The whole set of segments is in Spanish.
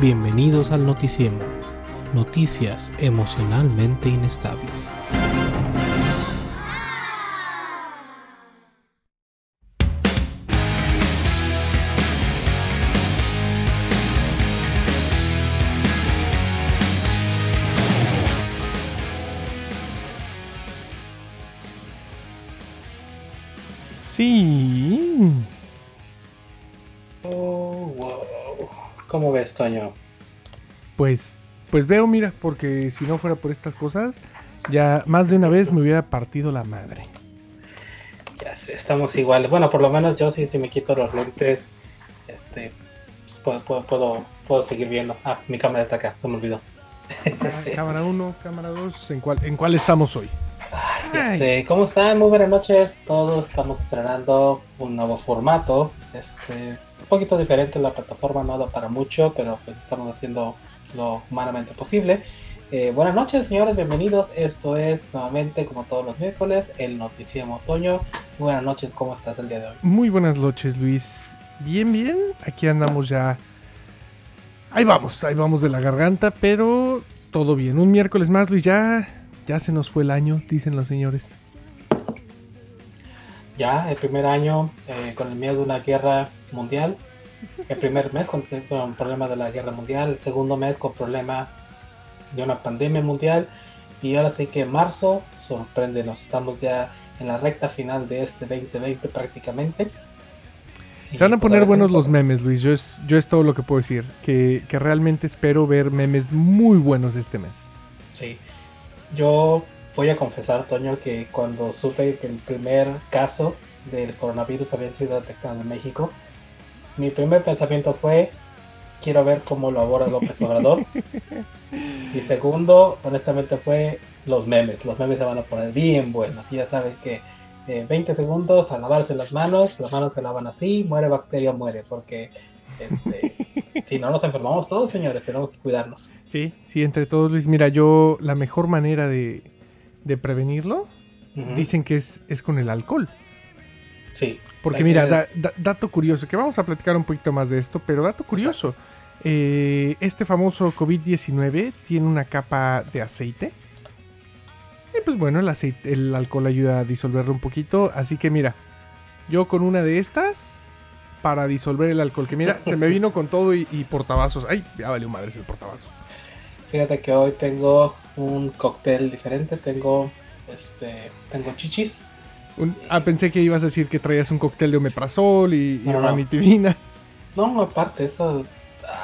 Bienvenidos al Noticiemo. Noticias emocionalmente inestables. Toño? Pues, pues veo, mira, porque si no fuera por estas cosas, ya más de una vez me hubiera partido la madre. Ya sé, estamos iguales. Bueno, por lo menos yo sí, si me quito los lentes, este, pues, puedo, puedo, puedo, puedo seguir viendo. Ah, mi cámara está acá, se me olvidó. Ah, cámara 1, cámara 2, ¿en cuál, ¿en cuál estamos hoy? Ay, ya Ay. sé. ¿Cómo están? Muy buenas noches. Todos estamos estrenando un nuevo formato. Este, poquito diferente la plataforma, no da para mucho, pero pues estamos haciendo lo humanamente posible. Eh, buenas noches, señores, bienvenidos. Esto es nuevamente, como todos los miércoles, el Noticiero Otoño. Buenas noches, ¿cómo estás el día de hoy? Muy buenas noches, Luis. Bien, bien. Aquí andamos ya. Ahí vamos, ahí vamos de la garganta, pero todo bien. Un miércoles más, Luis. Ya, ya se nos fue el año, dicen los señores. Ya, el primer año eh, con el miedo de una guerra mundial. El primer mes con, con problema de la guerra mundial. El segundo mes con problema de una pandemia mundial. Y ahora sí que marzo sorprende. Nos estamos ya en la recta final de este 2020 prácticamente. Se van a poner buenos los memes, Luis. Yo es, yo es todo lo que puedo decir. Que, que realmente espero ver memes muy buenos este mes. Sí. Yo voy a confesar, Toño, que cuando supe que el primer caso del coronavirus había sido detectado en México, mi primer pensamiento fue, quiero ver cómo lo aborda López Obrador. y segundo, honestamente, fue los memes. Los memes se van a poner bien buenos. Y ya saben que eh, 20 segundos a lavarse las manos, las manos se lavan así, muere bacteria, muere, porque este, si no nos enfermamos todos, señores, tenemos que cuidarnos. Sí, sí, entre todos, Luis. Mira, yo la mejor manera de, de prevenirlo, dicen que es, es con el alcohol. Sí. Porque mira, que- da- da- dato curioso, que vamos a platicar un poquito más de esto, pero dato curioso. eh, este famoso COVID-19 tiene una capa de aceite. Y pues bueno, el, aceite, el alcohol ayuda a disolverlo un poquito. Así que mira, yo con una de estas para disolver el alcohol. Que mira, se me vino con todo y, y portavasos. Ay, ya valió madres el portavasos. Fíjate que hoy tengo un cóctel diferente. Tengo este, tengo chichis. Un- ah, pensé que ibas a decir que traías un cóctel de omeprazol y, y No, no. ranitidina. No, aparte eso,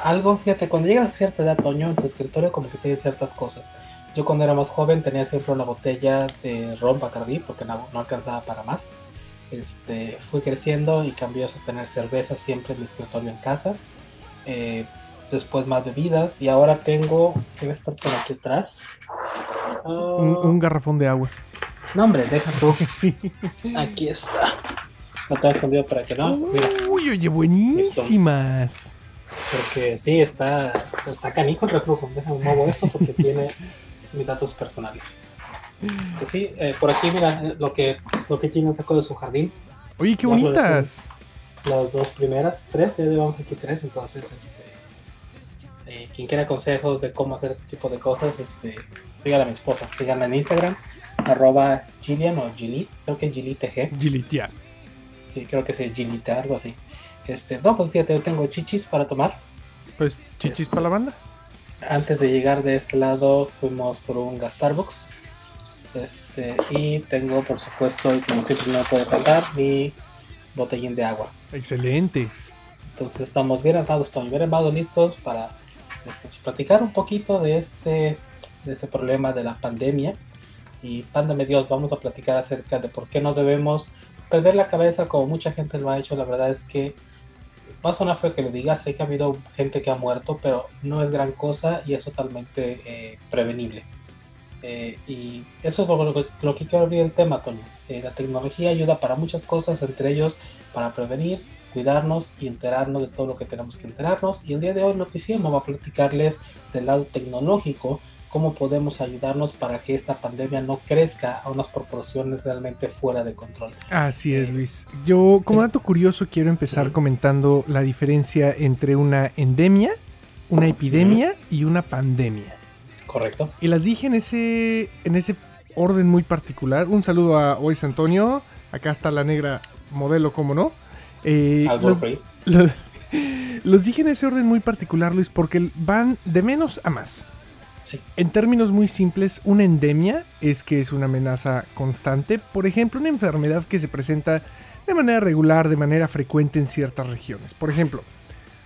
algo. Fíjate, cuando llegas a cierta edad, Toño, en tu escritorio como que tienes ciertas cosas. Yo cuando era más joven tenía siempre una botella de ron Bacardi porque no, no alcanzaba para más. Este, fui creciendo y cambió eso a tener cerveza siempre en mi escritorio en casa. Eh, después más bebidas y ahora tengo, debe estar por aquí atrás. Un, Ah, un garrafón de agua. No, hombre, deja tú. Aquí está. No te he escondido para que no. Mira, Uy, oye, buenísimas. porque sí, está, está canijo el reflujo. Déjame muevo esto porque tiene mis datos personales. Este, sí, eh, por aquí, mira, lo que, lo que Gina sacó de su jardín. Oye, qué Ya bonitas. Las dos primeras, tres, ya llevamos aquí tres. Entonces, este, eh, quien quiera consejos de cómo hacer este tipo de cosas, este, dígale a mi esposa. Díganme en Instagram, arroba Gillian o Gilit, creo que Gilit TG. Gilitia. Sí, creo que se Gilita, algo así. Este, no, pues fíjate, yo tengo chichis para tomar. Pues chichis para la banda. Antes de llegar de este lado, fuimos por un Starbucks. Este, y tengo, por supuesto, y como siempre no puede faltar, mi botellín de agua. Excelente. Entonces estamos bien armados, Tony, bien armados, listos para este, platicar un poquito de este, de ese problema de la pandemia. Y pándame Dios, vamos a platicar acerca de por qué no debemos perder la cabeza como mucha gente lo ha hecho. La verdad es que va a sonar feo que lo diga, sé que ha habido gente que ha muerto, pero no es gran cosa y es totalmente eh, prevenible. Eh, y eso es lo, que- lo que quiero abrir el tema, Toño. Eh, la tecnología ayuda para muchas cosas, entre ellos para prevenir, cuidarnos y enterarnos de todo lo que tenemos que enterarnos. Y el día de hoy Noticiemo va a platicarles del lado tecnológico, cómo podemos ayudarnos para que esta pandemia no crezca a unas proporciones realmente fuera de control. Así es, Luis. Yo, como dato curioso, quiero empezar comentando la diferencia entre una endemia, una epidemia y una pandemia. ¿Correcto? Y las dije en ese, en ese orden muy particular. Un saludo a Ois Antonio. Acá está la negra modelo, como no. Eh, Algo los, free. los- los dije en ese orden muy particular, Luis, porque van de menos a más. Sí. En términos muy simples, una endemia es que es una amenaza constante. Por ejemplo, una enfermedad que se presenta de manera regular, de manera frecuente en ciertas regiones. Por ejemplo,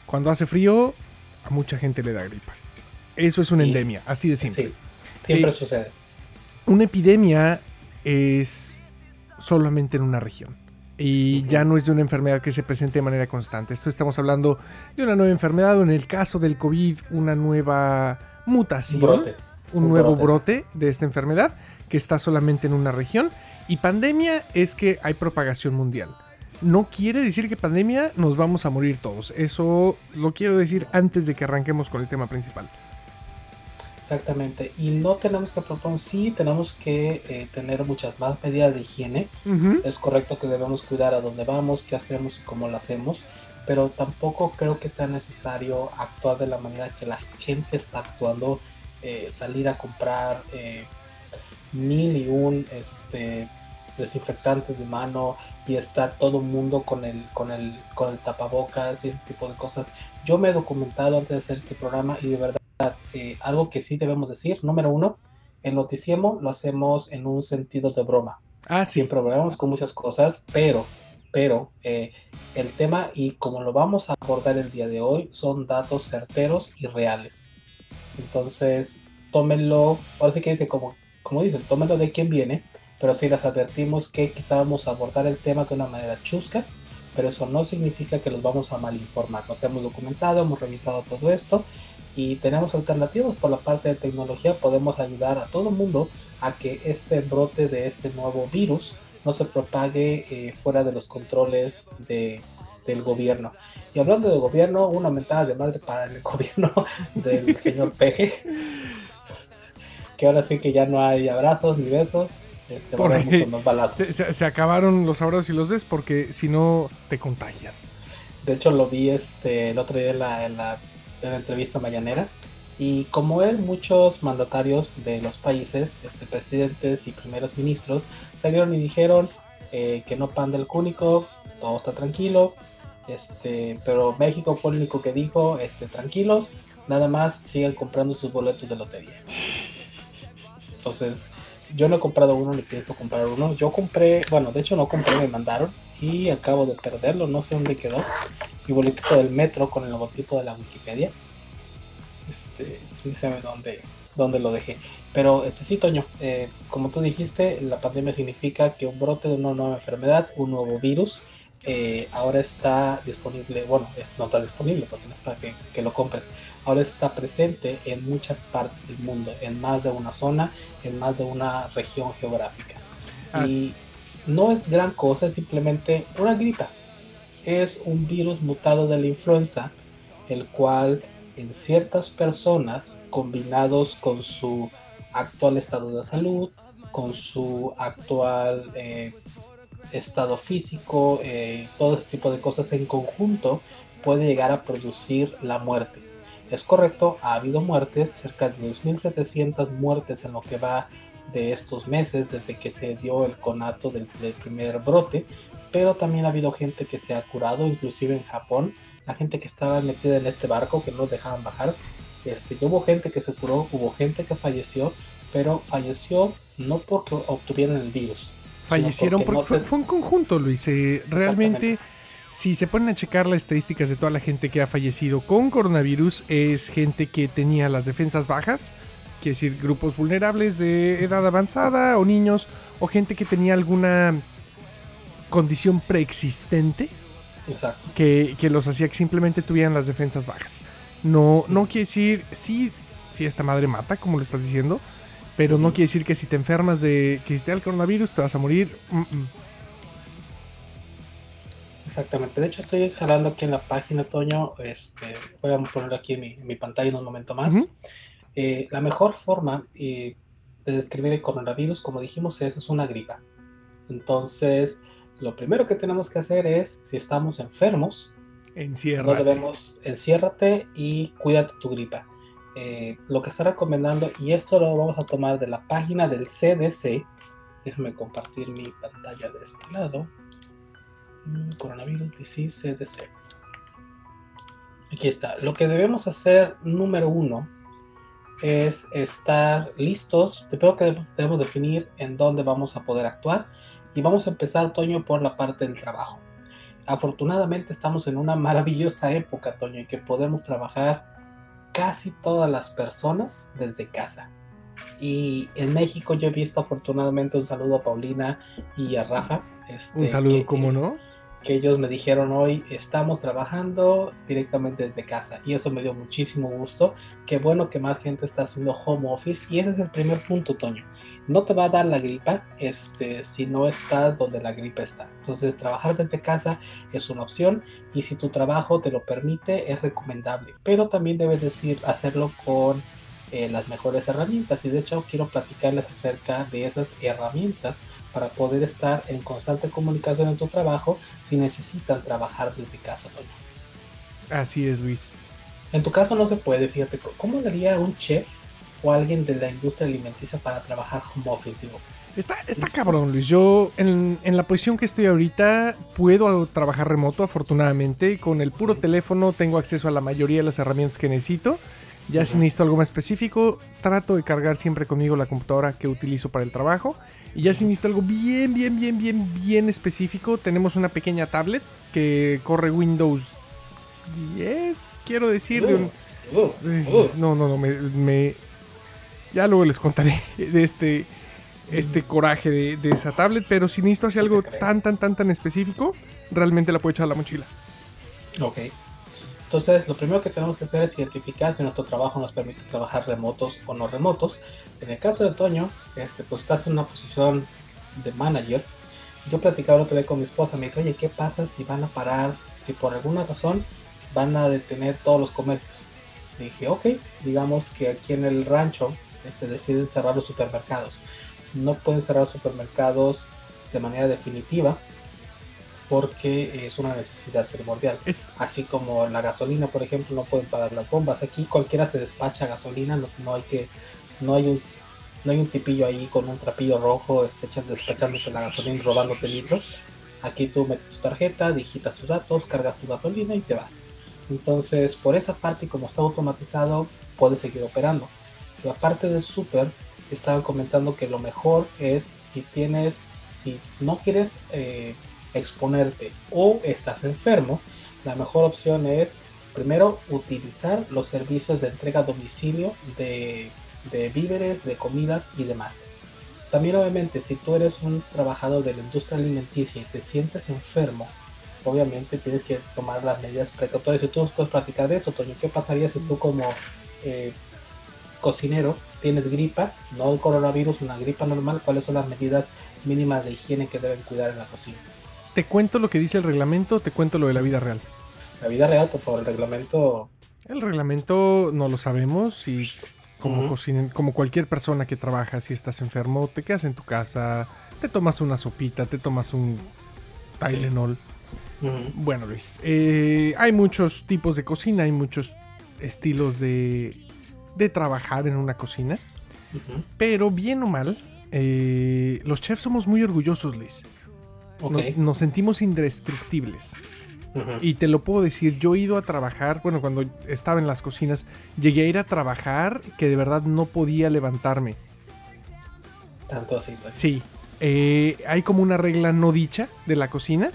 cuando hace frío, a mucha gente le da gripa. Eso es una Sí. endemia, así de simple. Sí, siempre sucede. Una epidemia es solamente en una región. Y ya no es de una enfermedad que se presente de manera constante. Esto estamos hablando de una nueva enfermedad o en el caso del COVID, una nueva mutación, Brote. un un nuevo brote. brote de esta enfermedad que está solamente en una región. Y pandemia es que hay propagación mundial. No quiere decir que pandemia nos vamos a morir todos. Eso lo quiero decir antes de que arranquemos con el tema principal. Exactamente. Y no tenemos que proponer, sí, tenemos que eh, tener muchas más medidas de higiene. Es correcto que debemos cuidar a dónde vamos, qué hacemos y cómo lo hacemos. Pero tampoco creo que sea necesario actuar de la manera que la gente está actuando. eh, salir a comprar eh, mil y un este, desinfectantes de mano y estar todo el mundo con el, con, el, con el tapabocas y ese tipo de cosas. Yo me he documentado antes de hacer este programa y de verdad eh, algo que sí debemos decir, número uno, el noticiemo lo hacemos en un sentido de broma. Ah, sí. Siempre hablamos con muchas cosas, pero, pero eh, el tema y como lo vamos a abordar el día de hoy son datos certeros y reales. Entonces, tómenlo, ahora sí que dice como, como dicen, tómenlo de quien viene, pero sí les advertimos que quizá vamos a abordar el tema de una manera chusca, pero eso no significa que los vamos a mal informar. Nos hemos documentado, hemos revisado todo esto y tenemos alternativas por la parte de tecnología. Podemos ayudar a todo el mundo a que este brote de este nuevo virus no se propague eh, fuera de los controles de, del gobierno. Y hablando de gobierno, una mentada de madre para el gobierno del señor Peje. Que ahora sí que ya no hay abrazos ni besos. Este, Porque más balazos. Se, se- se acabaron los abrazos y los des porque si no te contagias. De hecho, lo vi este, el otro día en la, en la, en la entrevista mañanera. Y como él, muchos mandatarios de los países, este, presidentes y primeros ministros, salieron y dijeron eh, que no panda el cúnico, todo está tranquilo. Este, pero México fue el único que dijo, este, tranquilos, nada más sigan comprando sus boletos de lotería. Entonces, yo no he comprado uno ni pienso comprar uno. Yo compré, bueno, de hecho no compré, me mandaron y acabo de perderlo, no sé dónde quedó. Mi boletito del metro con el logotipo de la Wikipedia. Este, quién sabe dónde, dónde lo dejé. Pero este sí, Toño, eh, como tú dijiste, la pandemia significa que un brote de una nueva enfermedad, un nuevo virus, eh, ahora está disponible, bueno, no está disponible porque no es para que, que lo compres, ahora está presente en muchas partes del mundo, en más de una zona, en más de una región geográfica. Y no es gran cosa, es simplemente una gripa. Es un virus mutado de la influenza, el cual en ciertas personas, combinados con su actual estado de salud, con su actual eh, estado físico, eh, todo este tipo de cosas en conjunto, puede llegar a producir la muerte. Es correcto, ha habido muertes, cerca de 2.700 muertes en lo que va de estos meses desde que se dio el conato del, del primer brote, pero también ha habido gente que se ha curado, inclusive en Japón, la gente que estaba metida en este barco que no dejaban bajar, este, hubo gente que se curó, hubo gente que falleció, pero falleció no porque obtuvieron el virus. Fallecieron porque porque no fue, se- fue un conjunto, Luis. Eh, realmente, si se ponen a checar las estadísticas de toda la gente que ha fallecido con coronavirus, es gente que tenía las defensas bajas, quiere decir grupos vulnerables de edad avanzada o niños, o gente que tenía alguna condición preexistente Exacto. que, que los hacía que simplemente tuvieran las defensas bajas. No, no quiere decir, sí, sí, esta madre mata, como le estás diciendo, Pero no quiere decir que si te enfermas de que si te da el coronavirus te vas a morir. Mm, mm. Exactamente. De hecho, estoy jalando aquí en la página, Toño. Este, voy a poner aquí en mi, en mi pantalla en un momento más. Eh, la mejor forma eh, de describir el coronavirus, como dijimos, es, es una gripa. Entonces, lo primero que tenemos que hacer es, si estamos enfermos, no Encierra. debemos, enciérrate y cuídate tu gripa. Eh, lo que está recomendando, y esto lo vamos a tomar de la página del CDC, déjame compartir mi pantalla de este lado. Mm, Coronavirus Disease CDC. Aquí está. Lo que debemos hacer, número uno, es estar listos. Primero que debemos, debemos definir en dónde vamos a poder actuar. Y vamos a empezar, Toño, por la parte del trabajo. Afortunadamente estamos en una maravillosa época, Toño, en que podemos trabajar casi todas las personas desde casa. Y en México yo he visto afortunadamente un saludo a Paulina y a Rafa. este, Un saludo, ¿cómo no? Que ellos me dijeron hoy estamos trabajando directamente desde casa y eso me dio muchísimo gusto. Qué bueno que más gente está haciendo home office y ese es el primer punto, Toño. No te va a dar la gripa este, si no estás donde la gripa está. Entonces trabajar desde casa es una opción y si tu trabajo te lo permite es recomendable, pero también debes decir hacerlo con eh, las mejores herramientas y de hecho quiero platicarles acerca de esas herramientas para poder estar en constante comunicación en tu trabajo si necesitan trabajar desde casa, Toño. Así es, Luis. En tu caso no se puede, fíjate, ¿cómo haría un chef o alguien de la industria alimenticia para trabajar home office? Digo, Está, está cabrón, Luis. Yo, en, en la posición que estoy ahorita, puedo trabajar remoto, afortunadamente. Con el puro teléfono tengo acceso a la mayoría de las herramientas que necesito. Ya si Ujú. necesito algo más específico, trato de cargar siempre conmigo la computadora que utilizo para el trabajo. Y ya si necesito algo bien, bien, bien, bien, bien específico, tenemos una pequeña tablet que corre Windows 10, quiero decir, de un, uh, uh, uh. No, no, no, me, me- Ya luego les contaré de este, este coraje de, de esa tablet, pero si necesito hacer algo tan, tan, tan, tan específico, realmente la puedo echar a la mochila. Ok. Entonces, lo primero que tenemos que hacer es identificar si nuestro trabajo nos permite trabajar remotos o no remotos. En el caso de Toño, este, pues estás en una posición de manager. Yo platicaba el otro día con mi esposa, me dice, oye, ¿qué pasa si van a parar, si por alguna razón van a detener todos los comercios? Dije, ok, digamos que aquí en el rancho este, deciden cerrar los supermercados. No pueden cerrar supermercados de manera definitiva porque es una necesidad primordial Es, así como la gasolina, por ejemplo, no pueden pagar las bombas. Aquí cualquiera se despacha gasolina, no, no hay que, no hay un, no hay un tipillo ahí con un trapillo rojo, este, despachándote la gasolina y robándote litros. Aquí tú metes tu tarjeta, digitas tus datos, cargas tu gasolina y te vas. Entonces, por esa parte, y como está automatizado, puedes seguir operando. La parte del súper, estaban comentando que lo mejor es si tienes, si no quieres eh, exponerte o estás enfermo, la mejor opción es primero utilizar los servicios de entrega a domicilio de, de víveres, de comidas y demás. También obviamente si tú eres un trabajador de la industria alimenticia y te sientes enfermo, obviamente tienes que tomar las medidas precautorias. Y tú nos puedes platicar de eso, Toño. ¿Qué pasaría si tú como eh, cocinero tienes gripa, no el coronavirus, una gripa normal? ¿Cuáles son las medidas mínimas de higiene que deben cuidar en la cocina? ¿Te cuento lo que dice el reglamento o te cuento lo de la vida real? La vida real, por favor, el reglamento El reglamento no lo sabemos y como, cocinen- como cualquier persona que trabaja, si estás enfermo, te quedas en tu casa, te tomas una sopita, te tomas un Tylenol. Bueno, Luis, eh, hay muchos tipos de cocina, hay muchos estilos de, de trabajar en una cocina, pero bien o mal, eh, los chefs somos muy orgullosos, Luis. No- nos sentimos indestructibles. Y te lo puedo decir, yo he ido a trabajar, bueno, cuando estaba en las cocinas, llegué a ir a trabajar que de verdad no podía levantarme. Tanto así, Toño. Sí, eh, hay como una regla no dicha de la cocina,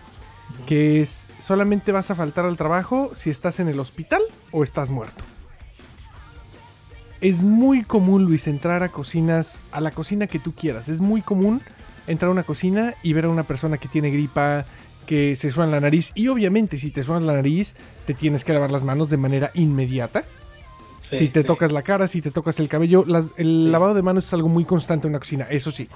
que es solamente vas a faltar al trabajo si estás en el hospital o estás muerto. Es muy común, Luis, entrar a cocinas, a la cocina que tú quieras. Es muy común entrar a una cocina y ver a una persona que tiene gripa, que se suena la nariz. Y obviamente, si te suena la nariz, te tienes que lavar las manos de manera inmediata. si te tocas la cara, si te tocas el cabello. el lavado de manos es algo muy constante en una cocina, eso sí.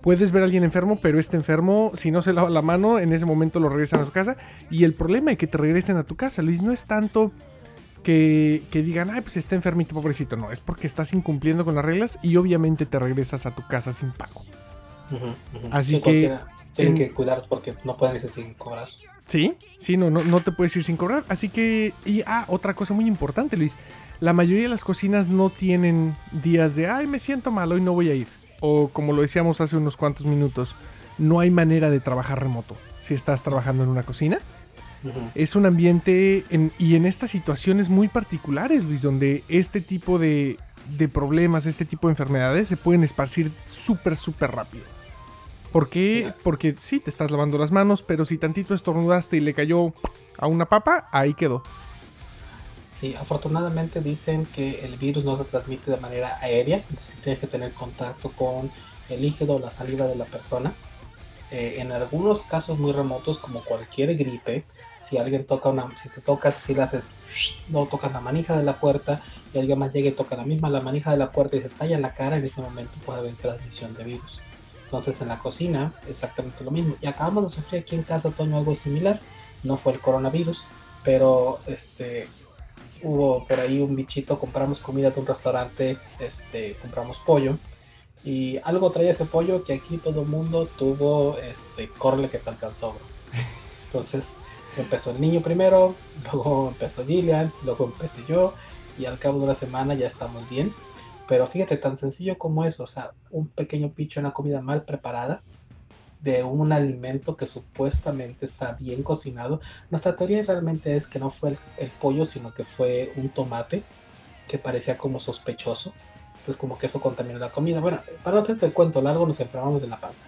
Puedes ver a alguien enfermo, pero este enfermo, si no se lava la mano, en ese momento lo regresan a su casa. Y el problema es que te regresen a tu casa, Luis, no es tanto que, digan, ay, pues está enfermito, pobrecito. No, es porque estás incumpliendo con las reglas y obviamente te regresas a tu casa sin pago. Así que... Tienen que cuidar porque no pueden irse sin cobrar. Sí, sí, no, no, no te puedes ir sin cobrar. Así que... Y, ah, otra cosa muy importante, Luis. La mayoría de las cocinas no tienen días de, ay, me siento mal, hoy no voy a ir. O como lo decíamos hace unos cuantos minutos, no hay manera de trabajar remoto si estás trabajando en una cocina. Es un ambiente y en estas situaciones muy particulares, Luis, donde este tipo de, problemas, este tipo de enfermedades se pueden esparcir súper, súper rápido. ¿Por qué? Porque sí, te estás lavando las manos, pero si tantito estornudaste y le cayó a una papa, ahí quedó. Sí, afortunadamente dicen que el virus no se transmite de manera aérea, tienes que tener contacto con el líquido o la saliva de la persona. Eh, en algunos casos muy remotos, como cualquier gripe, si alguien toca una, si te tocas, si le haces, no tocas la manija de la puerta y alguien más llega y toca la misma la manija de la puerta y se talla en la cara, en ese momento puede haber transmisión de virus. Entonces en la cocina, exactamente lo mismo. Y acabamos de sufrir aquí en casa, Toño, algo similar. No fue el coronavirus, pero este hubo por ahí un bichito, compramos comida de un restaurante, este, compramos pollo. Y algo traía ese pollo que aquí todo el mundo tuvo este corle que te alcanzó. Entonces, empezó el niño primero, luego empezó Gillian, luego empecé yo y al cabo de una semana ya estamos bien. Pero fíjate, tan sencillo como eso, o sea, un pequeño picho, una comida mal preparada de un alimento que supuestamente está bien cocinado. Nuestra teoría realmente es que no fue el, pollo, sino que fue un tomate que parecía como sospechoso. Entonces como que eso contaminó la comida. Bueno, para no hacerte el cuento largo, nos enfermamos de la panza.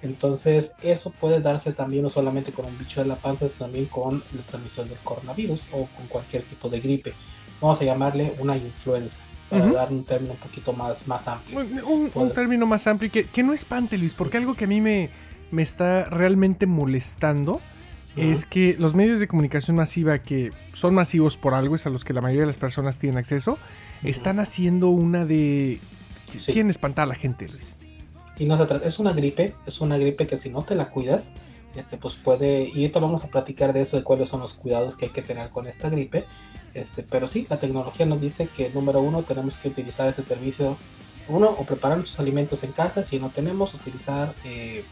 Entonces, eso puede darse también no solamente con un bicho de la panza, sino también con la transmisión del coronavirus o con cualquier tipo de gripe. Vamos a llamarle una influenza, para dar un término un poquito más, más amplio. Un, término más amplio que, que, no espante, Luis, porque algo que a mí me, me está realmente molestando es que los medios de comunicación masiva, que son masivos por algo, es a los que la mayoría de las personas tienen acceso, están haciendo una de... ¿Quién espanta a la gente, Luis? Y no es una gripe, es una gripe que si no te la cuidas, este, pues puede, y ahorita vamos a platicar de eso, de cuáles son los cuidados que hay que tener con esta gripe, este, pero sí, la tecnología nos dice que número uno tenemos que utilizar ese servicio, uno, o preparar nuestros alimentos en casa, si no tenemos, utilizar eh,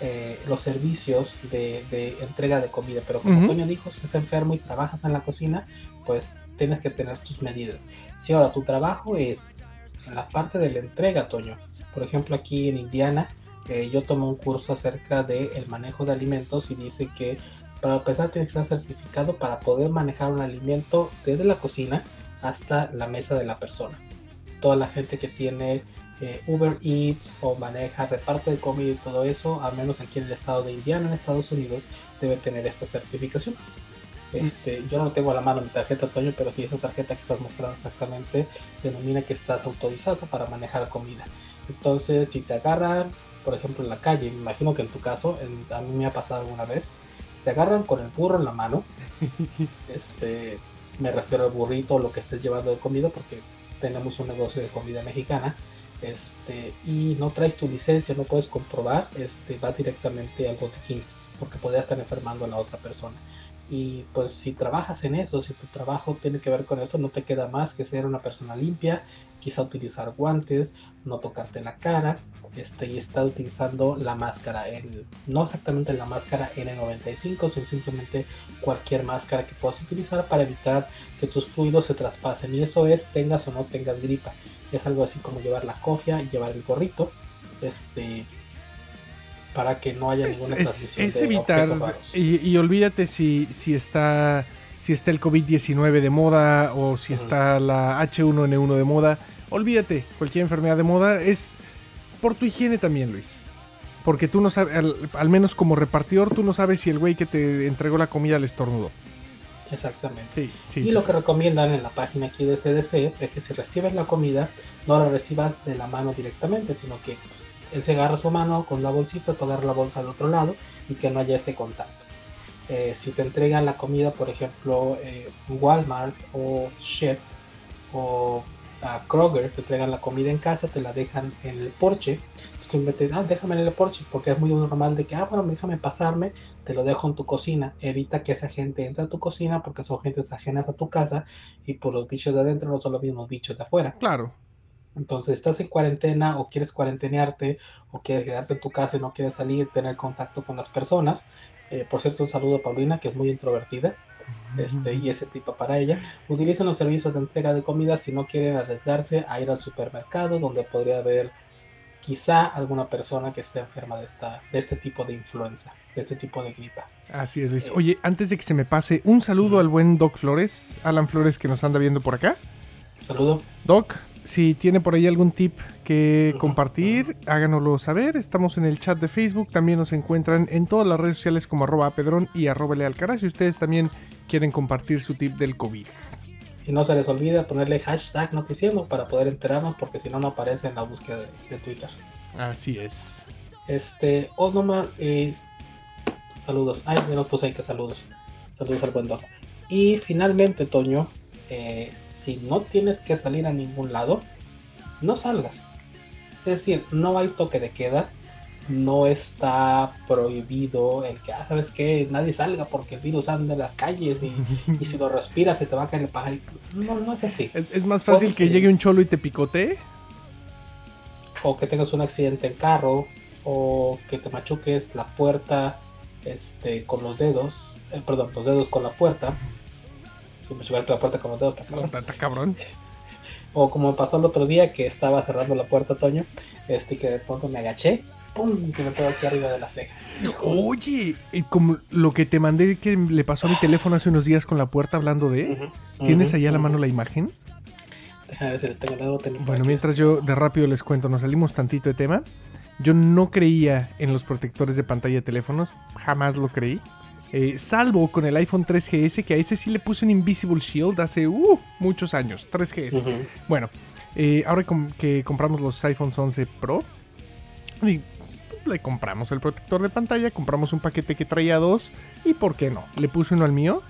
eh, los servicios de, entrega de comida, pero como Antonio dijo, si estás enfermo y trabajas en la cocina, pues tienes que tener tus medidas. Si ahora tu trabajo es en la parte de la entrega, Toño. Por ejemplo, aquí en Indiana, eh, yo tomé un curso acerca del el manejo de alimentos y dice que para empezar tienes que estar certificado para poder manejar un alimento desde la cocina hasta la mesa de la persona. Toda la gente que tiene eh, Uber Eats o maneja reparto de comida y todo eso, al menos aquí en el estado de Indiana, en Estados Unidos, debe tener esta certificación. Este, yo no tengo a la mano mi tarjeta Toño, pero sí esa tarjeta que estás mostrando exactamente denomina que estás autorizado para manejar comida. Entonces, si te agarran, por ejemplo, en la calle, me imagino que en tu caso, a mí me ha pasado alguna vez, si te agarran con el burro en la mano, este, me refiero al burrito o lo que estés llevando de comida, porque tenemos un negocio de comida mexicana, este, y no traes tu licencia, no puedes comprobar, este, va directamente al botiquín, porque podría estar enfermando a la otra persona. Y pues si trabajas en eso, si tu trabajo tiene que ver con eso, no te queda más que ser una persona limpia, quizá utilizar guantes, no tocarte la cara, este, y estar utilizando la máscara, el, no exactamente la máscara N95, sino simplemente cualquier máscara que puedas utilizar para evitar que tus fluidos se traspasen. Y eso es tengas o no tengas gripa. Es algo así como llevar la cofia llevar el gorrito. Este, para que no haya ninguna es, es evitar y, olvídate si, si está si está el COVID-19 de moda o si está la H1N1 de moda, olvídate, cualquier enfermedad de moda es por tu higiene también, Luis. Porque tú no sabes, al, menos como repartidor, tú no sabes si el güey que te entregó la comida le estornudó. Exactamente. y lo que recomiendan en la página aquí de CDC es que si recibes la comida, no la recibas de la mano directamente, sino que él se agarra su mano con la bolsita, tú agarras la bolsa al otro lado y que no haya ese contacto. Eh, si te entregan la comida, por ejemplo, eh, Walmart o Shipt, o a Kroger, te traigan la comida en casa, te la dejan en el porche. Simplemente, ah, déjame en el porche, porque es muy normal de que, ah, bueno, déjame pasarme, te lo dejo en tu cocina. Evita que esa gente entre a tu cocina porque son gentes ajenas a tu casa y por los bichos de adentro no son los mismos bichos de afuera. Claro. Entonces, estás en cuarentena o quieres cuarentenearte o quieres quedarte en tu casa y no quieres salir, tener contacto con las personas. Eh, por cierto, un saludo a Paulina, que es muy introvertida. Este, y ese tipo para ella. Utilicen los servicios de entrega de comida si no quieren arriesgarse a ir al supermercado, donde podría haber quizá alguna persona que esté enferma de, esta, de este tipo de influenza, de este tipo de gripa. Así es, Luis. Oye, antes de que se me pase, un saludo al buen Doc Flores, Alan Flores, que nos anda viendo por acá. Saludo. Doc, si tiene por ahí algún tip que compartir, háganoslo saber. Estamos en el chat de Facebook. También nos encuentran en todas las redes sociales como arroba pedrón y arroba lealcaraz. Si ustedes también quieren compartir su tip del COVID. Y no se les olvide ponerle hashtag noticiero para poder enterarnos porque si no no aparece en la búsqueda de, Twitter. Así es. Este, Osnomar es... Saludos. Ay, ya nos puse ahí que saludos. Saludos al buen Doc. Y finalmente, Toño, eh, si no tienes que salir a ningún lado, no salgas. Es decir, no hay toque de queda, no está prohibido el que, ah, ¿sabes qué? Nadie salga porque el virus anda en las calles y, si lo respiras se te va a caer el pajarito. No, no es así. Es, más fácil que llegue un cholo y te picotee. O que tengas un accidente en carro, o que te machuques la puerta este, con los dedos, eh, perdón, los dedos con la puerta subirte la puerta con los dedos, está cabrón. O como pasó el otro día que estaba cerrando la puerta, Toño, este que de pronto me agaché, ¡pum! que me pegó aquí arriba de la ceja. Oye, como lo que te mandé que le pasó a mi teléfono hace unos días con la puerta hablando de. ¿Tienes ahí a la mano la imagen? Déjame ver si le tengo el Bueno, mientras yo de rápido les cuento, nos salimos tantito de tema. Yo no creía en los protectores de pantalla de teléfonos, jamás lo creí. Eh, salvo con el iPhone 3GS, que a ese sí le puse un Invisible Shield hace uh, muchos años. 3GS. Bueno, eh, ahora que compramos los iPhones 11 Pro, le compramos el protector de pantalla, compramos un paquete que traía dos, y ¿por qué no? Le puse uno al mío,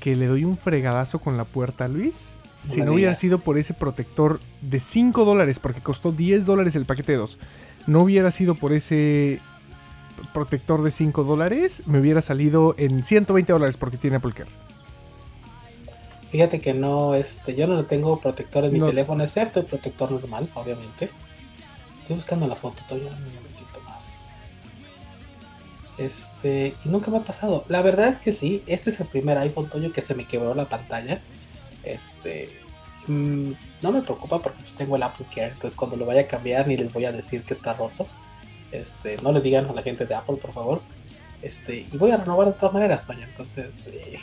que le doy un fregadazo con la puerta, Luis. Si no hubiera sido por ese protector de 5 dólares, porque costó 10 dólares el paquete de dos, no hubiera sido por ese protector de 5 dólares, me hubiera salido en 120 dólares porque tiene Apple Care. Fíjate que no, este, yo no le tengo protector en mi teléfono, excepto el protector normal, obviamente. Estoy buscando la foto, todavía un momentito más. Este, y nunca me ha pasado. La verdad es que sí, este es el primer iPhone Toño que se me quebró la pantalla. Este, mm, no me preocupa porque pues, tengo el Apple Care, entonces cuando lo vaya a cambiar ni les voy a decir que está roto. Este, no le digan a la gente de Apple, por favor. Este, y voy a renovar de todas maneras, Toño. Entonces, eh,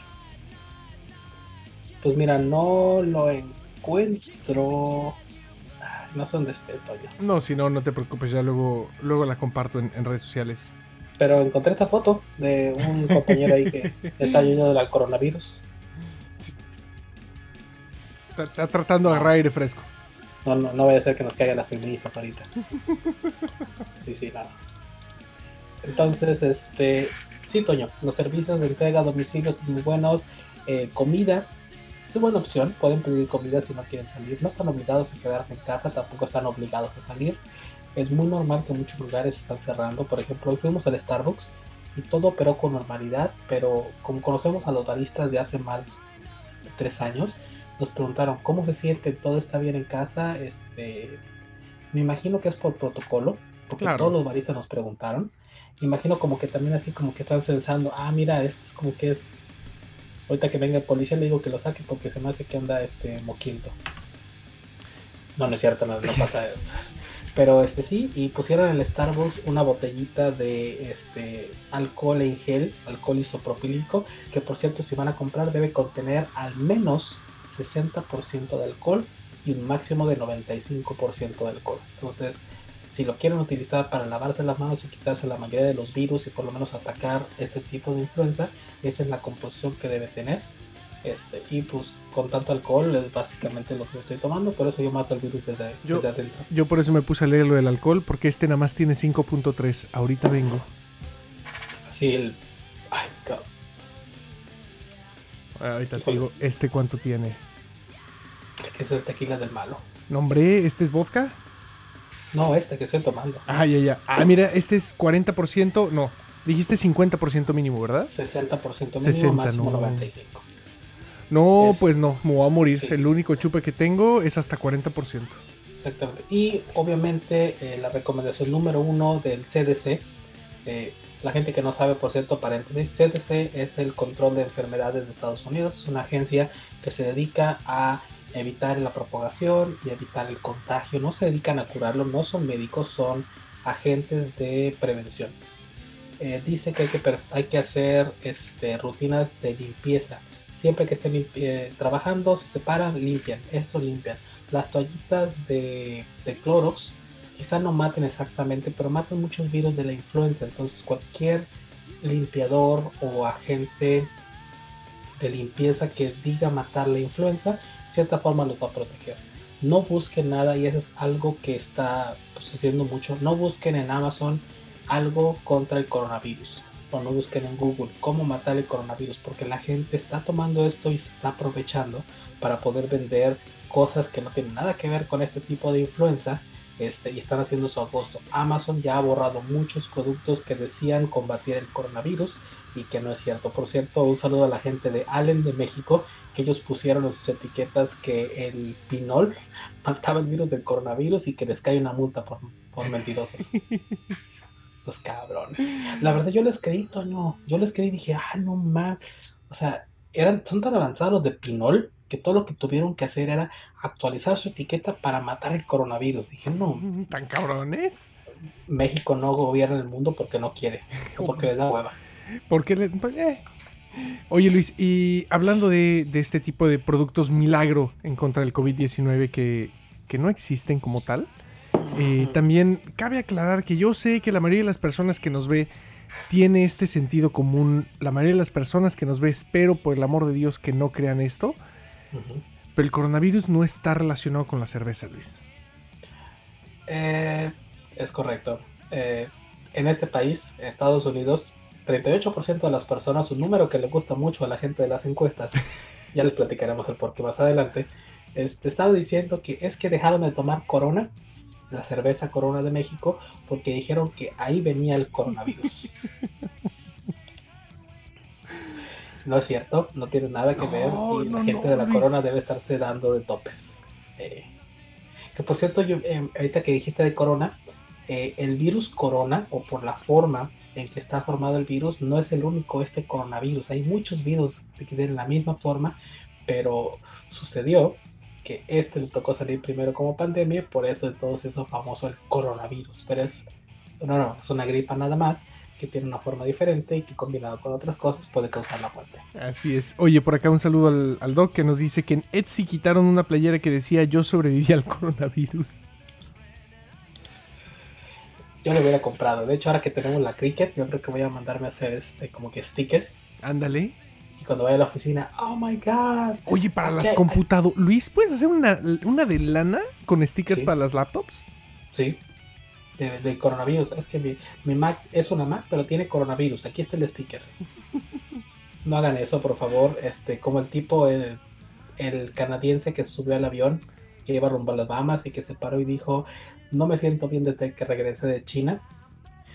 pues mira, no lo encuentro. No sé dónde esté, Toño. No, si no, no te preocupes, ya luego, luego la comparto en, redes sociales. Pero encontré esta foto de un compañero ahí que está lleno del coronavirus. Está, tratando de agarrar aire fresco. No, no, no vaya a ser que nos caigan las feministas ahorita. Sí, sí, nada. Entonces, este. Sí, Toño, los servicios de entrega a domicilio son muy buenos. Eh, comida, es buena opción. Pueden pedir comida si no quieren salir. No están obligados a quedarse en casa, tampoco están obligados a salir. Es muy normal que muchos lugares están cerrando. Por ejemplo, hoy fuimos al Starbucks y todo operó con normalidad, pero como conocemos a los baristas de hace más de tres años, nos preguntaron cómo se siente, todo está bien en casa. Este, me imagino que es por protocolo, porque todos los baristas nos preguntaron. Me imagino como que también así como que están pensando, ah, mira, este es como que es. Ahorita que venga el policía le digo que lo saque porque se me hace que anda este moquinto. No, no es cierto, no, no pasa. Pero este sí, y pusieron en el Starbucks una botellita de este alcohol en gel, alcohol isopropílico, que por cierto si van a comprar debe contener al menos 60% de alcohol y un máximo de 95% de alcohol. Entonces, si lo quieren utilizar para lavarse las manos y quitarse la mayoría de los virus y por lo menos atacar este tipo de influenza, esa es la composición que debe tener. Este, y pues con tanto alcohol es básicamente lo que estoy tomando, por eso yo mato el virus desde, yo, adentro. Yo por eso me puse a leer lo del alcohol, porque este nada más tiene 5.3. Ahorita vengo. Así el. Ay, Ahorita te digo, ¿este cuánto tiene? Que es el tequila del malo. No, hombre, ¿este es vodka? No, este que estoy tomando. Ah, ya, ya. Ah, mira, este es 40%. No, dijiste 50% mínimo, ¿verdad? 60% mínimo, 60, máximo no. 95. No, Es- pues no, me voy a morir. Sí. El único chupe que tengo es hasta 40%. Exactamente. Y obviamente eh, la recomendación número uno del CDC, eh, la gente que no sabe, por cierto, paréntesis, CDC es el control de enfermedades de Estados Unidos, es una agencia que se dedica a evitar la propagación y evitar el contagio, no se dedican a curarlo, no son médicos, son agentes de prevención. Eh, dice que hay que, hay que hacer este, rutinas de limpieza. Siempre que estén eh, trabajando, se separan, limpian. Esto limpian. Las toallitas de, de Clorox quizá no maten exactamente, pero matan muchos virus de la influenza. Entonces cualquier limpiador o agente de limpieza que diga matar la influenza, cierta forma los va a proteger. No busquen nada y eso es algo que está sucediendo mucho. No busquen en Amazon algo contra el coronavirus. O no busquen en Google cómo matar el coronavirus. Porque la gente está tomando esto y se está aprovechando para poder vender cosas que no tienen nada que ver con este tipo de influenza. Este, y están haciendo su agosto. Amazon ya ha borrado muchos productos que decían combatir el coronavirus y que no es cierto. Por cierto, un saludo a la gente de Allen de México, que ellos pusieron en sus etiquetas que el pinol mataba el virus del coronavirus y que les cae una multa por, por mentirosos. Los cabrones. La verdad, yo les creí, Toño. Yo les creí y dije, ah, no mames. O sea, eran, son tan avanzados los de pinol que todo lo que tuvieron que hacer era actualizar su etiqueta para matar el coronavirus. Dije, no, ¿Tan cabrones? México no gobierna el mundo porque no quiere, o porque les da hueva. Porque le- pues, eh. Oye Luis, y hablando de, de este tipo de productos milagro en contra del COVID-19 que, que no existen como tal, eh, también cabe aclarar que yo sé que la mayoría de las personas que nos ve tiene este sentido común. La mayoría de las personas que nos ve, espero por el amor de Dios que no crean esto, pero el coronavirus no está relacionado con la cerveza, Luis. Eh, es correcto. Eh, en este país, Estados Unidos, 38% de las personas, un número que le gusta mucho a la gente de las encuestas, ya les platicaremos el por qué más adelante, este, estaba diciendo que es que dejaron de tomar Corona, la cerveza Corona de México, porque dijeron que ahí venía el coronavirus. No es cierto, no tiene nada que No, ver y la gente no, de la. Corona debe estarse dando de topes. Eh, que por cierto, yo, eh, ahorita que dijiste de corona, eh, el virus corona, o por la forma en que está formado el virus, no es el único este coronavirus. Hay muchos virus que tienen la misma forma, pero sucedió que este le tocó salir primero como pandemia, por eso entonces hizo famoso el coronavirus. Pero es, no, no, es una gripa nada más que tiene una forma diferente y que combinado con otras cosas puede causar la muerte. Así es. Oye, por acá un saludo al, al Doc que nos dice que en Etsy quitaron una playera que decía yo sobreviví al coronavirus. Yo lo hubiera comprado. De hecho, ahora que tenemos la cricket, yo creo que voy a mandarme a hacer este como que stickers. Ándale. Y cuando vaya a la oficina, oh my god. Oye, para las computadoras. Luis, ¿puedes hacer una, una de lana con stickers Sí. para las laptops? Sí. De, coronavirus. Es que mi, mi Mac es una Mac, pero tiene coronavirus. Aquí está el sticker. No hagan eso, por favor. Este, como el tipo, el, el canadiense que subió al avión, que iba rumbo a las Bahamas y que se paró y dijo, no me siento bien desde que regresé de China.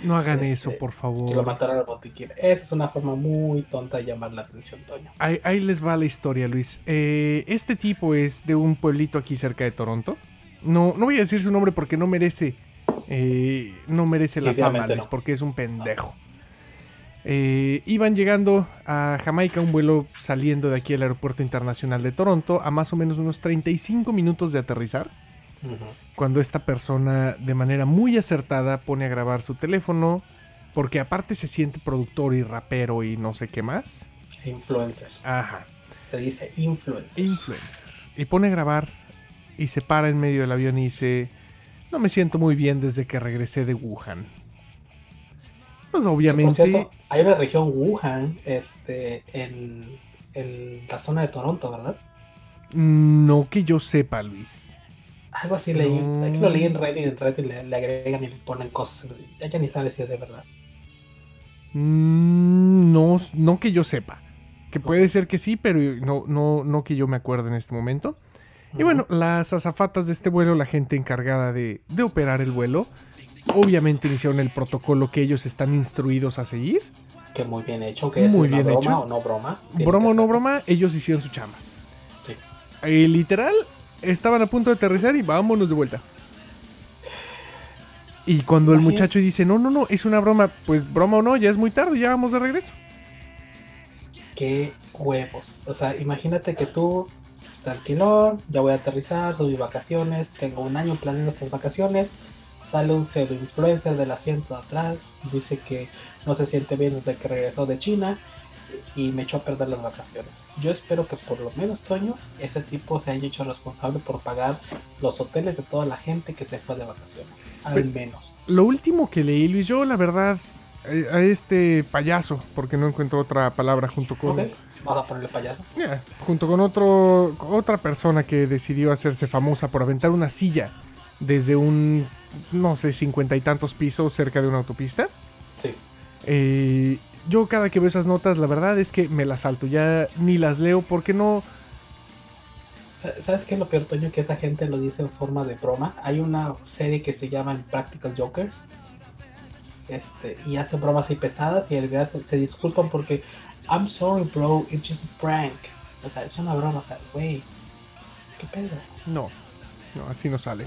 No hagan Este, eso, por Que lo favor. mataron al botiquín. Esa es una forma muy tonta de llamar la atención, Toño. Ahí, ahí les va la historia, Luis. Eh, este tipo es de un pueblito aquí cerca de Toronto. No, no voy a decir su nombre porque no merece. eh, no merece la fama, Luis, no. porque es un pendejo. Eh, iban llegando a Jamaica, un vuelo saliendo de aquí al aeropuerto internacional de Toronto, a más o menos unos 35 minutos de aterrizar. Cuando esta persona de manera muy acertada pone a grabar su teléfono, porque aparte se siente productor y rapero y no sé qué más. Influencer. Ajá, Se dice influencer. influencer. Y pone a grabar y se para en medio del avión y dice, no me siento muy bien desde que regresé de Wuhan. Pues obviamente... cierto, hay una región Wuhan este, en, en la zona de Toronto, ¿verdad? No que yo sepa, Luis. Algo así leí. No. Es que lo leí en Reddit, en Reddit le, le agregan y le ponen cosas. Ya ni sabes si es de verdad. Mm, No, no que yo sepa. Que puede ser que sí, pero no, no, no que yo me acuerde en este momento. Y bueno, las azafatas de este vuelo, la gente encargada de, de operar el vuelo, obviamente iniciaron el protocolo que ellos están instruidos a seguir. Que muy bien hecho, que es Muy una bien broma hecho. o no broma. Broma o no broma, ellos hicieron su chamba. Sí. Y literal, estaban a punto de aterrizar y vámonos de vuelta. Y cuando el muchacho dice, no, no, no, es una broma, pues broma o no, ya es muy tarde, ya vamos de regreso. Qué huevos. O sea, imagínate que tú, tranquilón, ya voy a aterrizar, tuve vacaciones, tengo un año planeando estas vacaciones. Sale un pseudo influencer del asiento de atrás, dice que no se siente bien desde que regresó de China y me echó a perder las vacaciones. Yo espero que por lo menos, Toño, ese tipo se haya hecho responsable por pagar los hoteles de toda la gente que se fue de vacaciones. Al Pues- menos. Lo último que leí, Luis, yo la verdad, a este payaso, porque no encuentro otra palabra junto con... Ok, vamos a ponerle payaso. Ya, junto con otro, otra persona que decidió hacerse famosa por aventar una silla desde un, no sé, cincuenta y tantos pisos cerca de una autopista. Sí. Eh, yo cada que veo esas notas, la verdad es que me las salto, ya ni las leo porque no... Sa- ¿Sabes qué es lo peor, Toño? Que esa gente lo dice en forma de broma. Hay una serie que se llama Practical Jokers. Este, y hacen bromas así pesadas y el se, se disculpan porque I'm sorry, bro, it's just a prank. O sea, es una broma, o sea, güey. ¿Qué pedo? No, no, así no sale.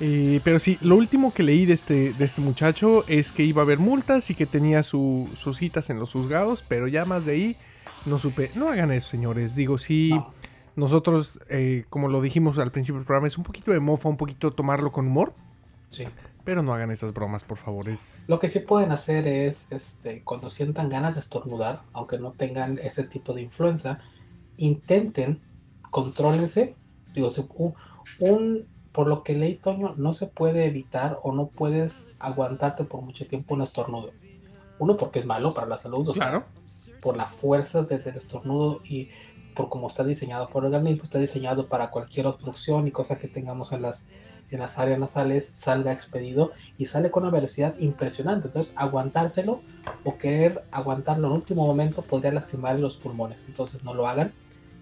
Eh, pero sí, lo último que leí de este, de este muchacho es que iba a haber multas y que tenía su- sus citas en los juzgados, pero ya más de ahí no supe. No hagan eso, señores. Digo, sí, No. nosotros, eh, como lo dijimos al principio del programa, es un poquito de mofa, un poquito tomarlo con humor, Sí. pero no hagan esas bromas, por favor. Es... Lo que sí pueden hacer es, este, cuando sientan ganas de estornudar, aunque no tengan ese tipo de influenza, intenten, contrólense. Digo, un- por lo que leí, Toño, no se puede evitar o no puedes aguantarte por mucho tiempo un estornudo. Uno, porque es malo para la salud, o sea, Claro. por la fuerza de- del estornudo y por cómo está diseñado por el organismo, está diseñado para cualquier obstrucción y cosa que tengamos en las, en las áreas nasales, salga expedido y sale con una velocidad impresionante. Entonces, aguantárselo o querer aguantarlo en último momento podría lastimar los pulmones. Entonces, no lo hagan.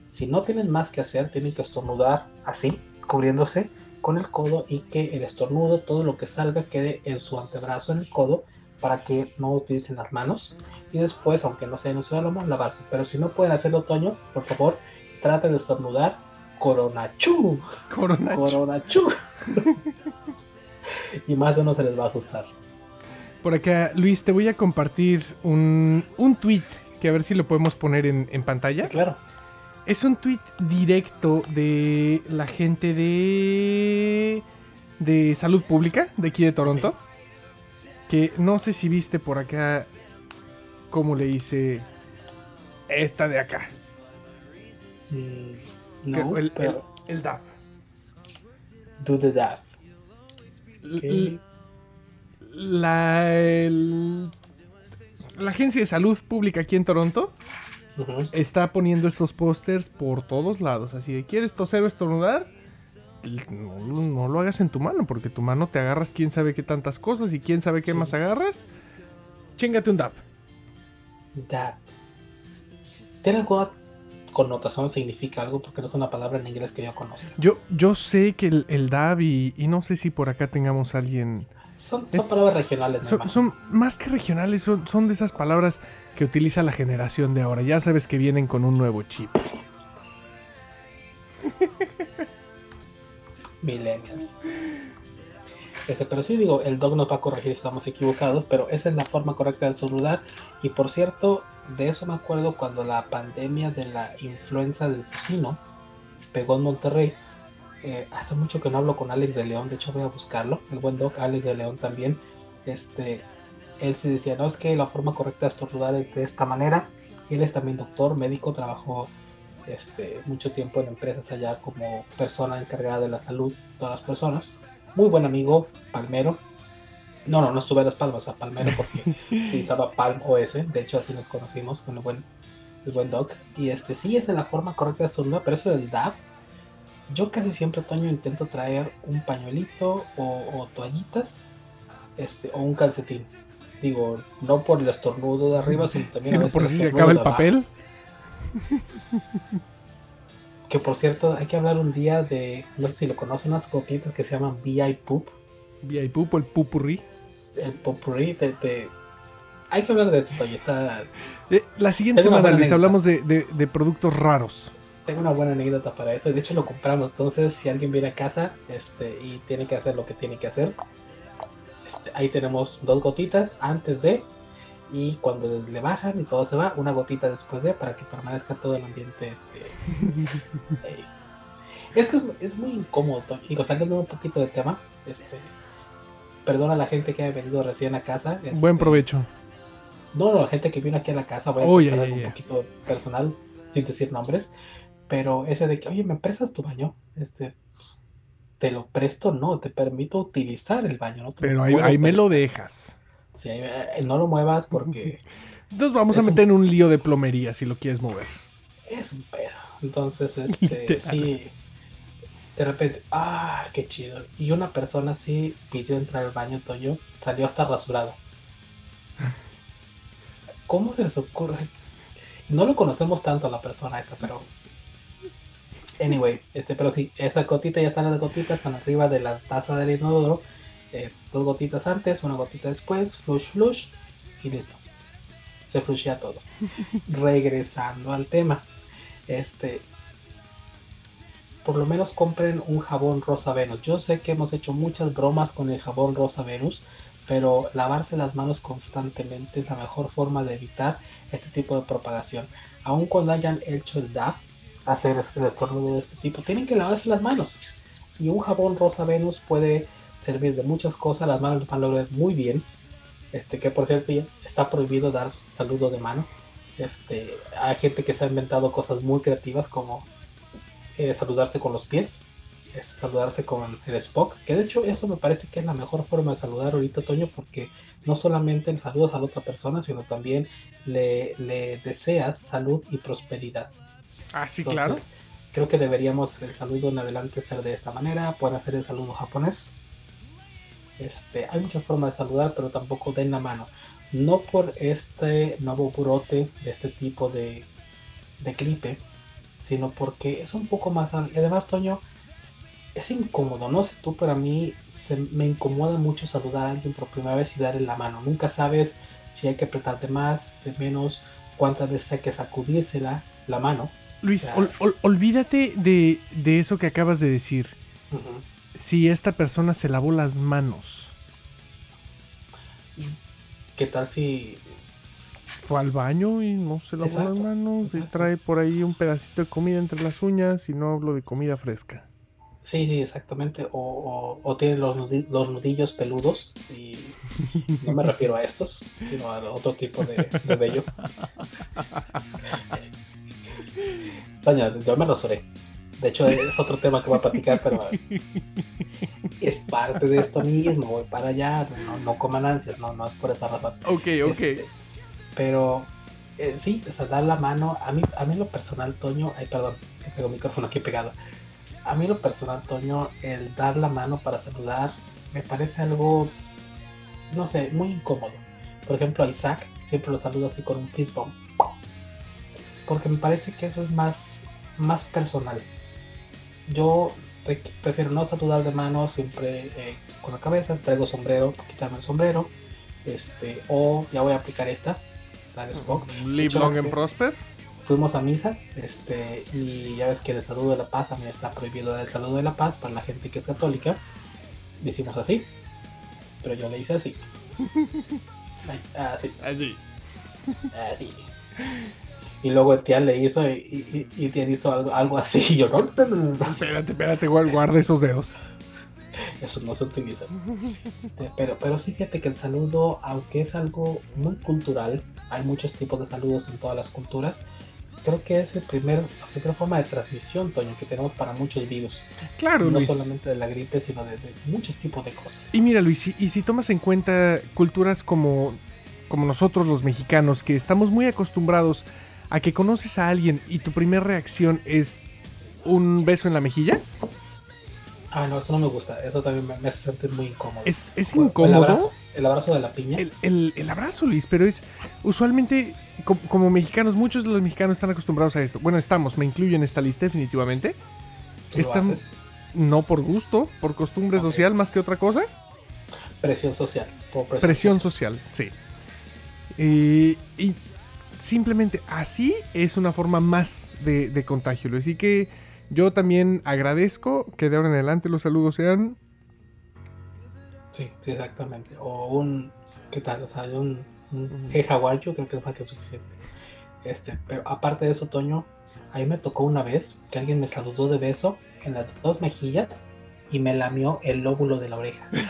Si no tienen más que hacer, tienen que estornudar así, cubriéndose con el codo y que el estornudo, todo lo que salga, quede en su antebrazo, en el codo, para que no utilicen las manos y después, aunque no sea en un solo lomo, lavarse. Pero si no pueden hacerlo otoño, por favor, traten de estornudar coronachú, Corona. coronachú. y más de uno se les va a asustar. Por acá, Luis, te voy a compartir un, un tweet que a ver si lo podemos poner en, en pantalla. Sí, claro. Es un tweet directo de la gente de de salud pública de aquí de Toronto. Que no sé si viste por acá cómo le hice esta de acá. Mm, Que- no, el, pero el, el DAP. do the dab. L- La, el- la agencia de salud pública aquí en Toronto Está poniendo estos pósters por todos lados. Así de, ¿quieres toser o estornudar? No, no lo hagas en tu mano, porque tu mano te agarras quién sabe qué tantas cosas y quién sabe qué Sí. más agarras. Chingate un dab. Dab. ¿Tiene alguna connotación? ¿Significa algo? Porque no es una palabra en inglés que yo conozco. Yo, yo sé que el, el dab y, y no sé si por acá tengamos a alguien... Son, son Es- palabras regionales, Son, son más que regionales, son, son de esas palabras que utiliza la generación de ahora. Ya sabes que vienen con un nuevo chip. Millennials. Este, pero sí digo, el dog nos va a corregir si estamos equivocados, pero esa es la forma correcta de estornudar. Y por cierto, de eso me acuerdo cuando la pandemia de la influenza del tocino pegó en Monterrey. Eh, hace mucho que no hablo con Alex de León, de hecho voy a buscarlo. El buen dog Alex de León también. Este, él sí decía, no, es que la forma correcta de estornudar es de esta manera. Él es también doctor, médico, trabajó este, mucho tiempo en empresas allá como persona encargada de la salud de todas las personas. Muy buen amigo, Palmero. No, no, no estuve a las palmas, a Palmero porque utilizaba Palm OS. De hecho, así nos conocimos con el buen, el buen Doc. Y este sí es de la forma correcta de estornudar, pero eso del DAB, yo casi siempre, Toño, intento traer un pañuelito o, o toallitas este, o un calcetín. Digo, no por el estornudo de arriba, sino también a Sino veces por si se acaba el de papel. Que por cierto, hay que hablar un día de, no sé si lo conocen, unas gotitas que se llaman VI Poop. VI Poop o el Pupurri. El Popurrí, te, te- hay que hablar de esto, Toño. Está... Eh, la siguiente semana, Luis, anécdota. hablamos de, de- de productos raros. Tengo una buena anécdota para eso. De hecho, lo compramos. Entonces, si alguien viene a casa este, y tiene que hacer lo que tiene que hacer, ahí tenemos dos gotitas antes de. Y cuando le bajan y todo se va, una gotita después de para que permanezca todo el ambiente. Este, eh, es que es, es muy incómodo. Digo, saliendo un poquito de tema. Este, perdona a la gente que ha venido recién a casa. este, Buen provecho. no, no, la gente que vino aquí a la casa, voy a Uy, un poquito personal, sin decir nombres, pero ese de que, oye, ¿me prestas tu baño? Este, te lo presto, no, te permito utilizar el baño, no te Pero ahí, me lo dejas. Sí, eh, no lo muevas porque Entonces vamos a un- meter en un lío de plomería si lo quieres mover. es un pedo. Entonces, este, sí, de repente, ah, qué chido. Y una persona sí pidió entrar al baño, Toyo, salió hasta rasurado. ¿Cómo se les ocurre? No lo conocemos tanto a la persona esta, pero. Anyway, este, pero sí, esa gotita ya están las gotitas, están arriba de la taza del inodoro. eh, dos gotitas antes, una gotita después, flush, flush, y listo. Se flushea todo. Regresando al tema. Este. Por lo menos compren un jabón rosa Venus. Yo sé que hemos hecho muchas bromas con el jabón rosa Venus, pero lavarse las manos constantemente es la mejor forma de evitar este tipo de propagación. Aun cuando hayan hecho el DAF, hacer el estornudo de este tipo, tienen que lavarse las manos. Y un jabón rosa Venus puede servir de muchas cosas. Las manos van a lograr muy bien. Este, que por cierto ya está prohibido dar saludo de mano. Este, hay gente que se ha inventado cosas muy creativas como eh, saludarse con los pies, este, saludarse con el Spock, que de hecho eso me parece que es la mejor forma de saludar ahorita, Toño, porque no solamente le saludas a la otra persona, sino también le, le deseas salud y prosperidad. Ah, sí, claro. Creo que deberíamos el saludo en adelante ser de esta manera. Pueden hacer el saludo japonés. Este, hay muchas formas de saludar, pero tampoco den la mano. No por este nuevo brote de este tipo de, de gripe, sino porque es un poco más. Y además, Toño, es incómodo, no sé tú, pero a mí se, me incomoda mucho saludar a alguien por primera vez y darle la mano. Nunca sabes si hay que apretar de más, de menos, cuántas veces hay que sacudírsela la mano. Luis, Ya. ol- ol- olvídate de, de eso que acabas de decir. Si esta persona se lavó las manos, ¿Qué tal si fue al baño y no se lavó las manos y trae por ahí un pedacito de comida entre las uñas y no hablo de comida fresca. Sí, sí, exactamente. O, o, o tiene los nudillos peludos. Y no me refiero a estos, sino a otro tipo de, de vello. Doña, yo me rasuré. De hecho, es otro tema que voy a platicar, pero es parte de esto mismo. Voy para allá. No, no coman ansias, no, no es por esa razón. Ok, Este, pero eh, sí, o sea, dar la mano, a mí, a mí lo personal, Toño, ay, perdón, que tengo el micrófono aquí pegado. A mí lo personal, Toño, el dar la mano para saludar me parece algo, no sé, muy incómodo. Por ejemplo, a Isaac siempre lo saludo así con un fist bump. Porque me parece que eso es más, más personal. Yo pre- prefiero no saludar de mano siempre eh, con la cabeza, si traigo sombrero, quitarme el sombrero. Este, o ya voy a aplicar esta, la de Spock. Live hecho, long and prosper. Fuimos a misa, este, y ya ves que el saludo de la paz también está prohibido el saludo de la paz para la gente que es católica. Hicimos así, pero yo le hice así. Así, Allí. así. Y luego Etienne le hizo y, y, y Etienne hizo algo, algo así. Y yo, no. Espérate, espérate, guar- guarda esos dedos. Eso no se utiliza. Eh, Pero, pero sí fíjate que el saludo, aunque es algo muy cultural, hay muchos tipos de saludos en todas las culturas. Creo que es el primer, la primera forma de transmisión, Toño, que tenemos para muchos virus. Claro, no Luis. solamente de la gripe, sino de, de muchos tipos de cosas. Y mira, Luis, y, y si tomas en cuenta culturas como, como nosotros los mexicanos, que estamos muy acostumbrados a que conoces a alguien y tu primera reacción es un beso en la mejilla, Ah, no, eso no me gusta. Eso también me, me hace sentir muy incómodo. es, es O- o el incómodo. abrazo. el abrazo de la piña. El, el, abrazo, Luis, pero es usualmente, como, mexicanos, muchos de los mexicanos están acostumbrados a esto. Bueno, estamos, me incluyo en esta lista definitivamente. Están, no por gusto, por costumbre social más que otra cosa. Presión social. presión, social. sí. y simplemente así es una forma más de, de contagio. Así que yo también agradezco que de ahora en adelante los saludos sean Sí, exactamente. O un, ¿qué tal? O sea, un, un creo que es más que suficiente. Este, pero aparte de eso, Toño, a mí me tocó una vez que alguien me saludó de beso en las dos mejillas y me lamió el lóbulo de la oreja.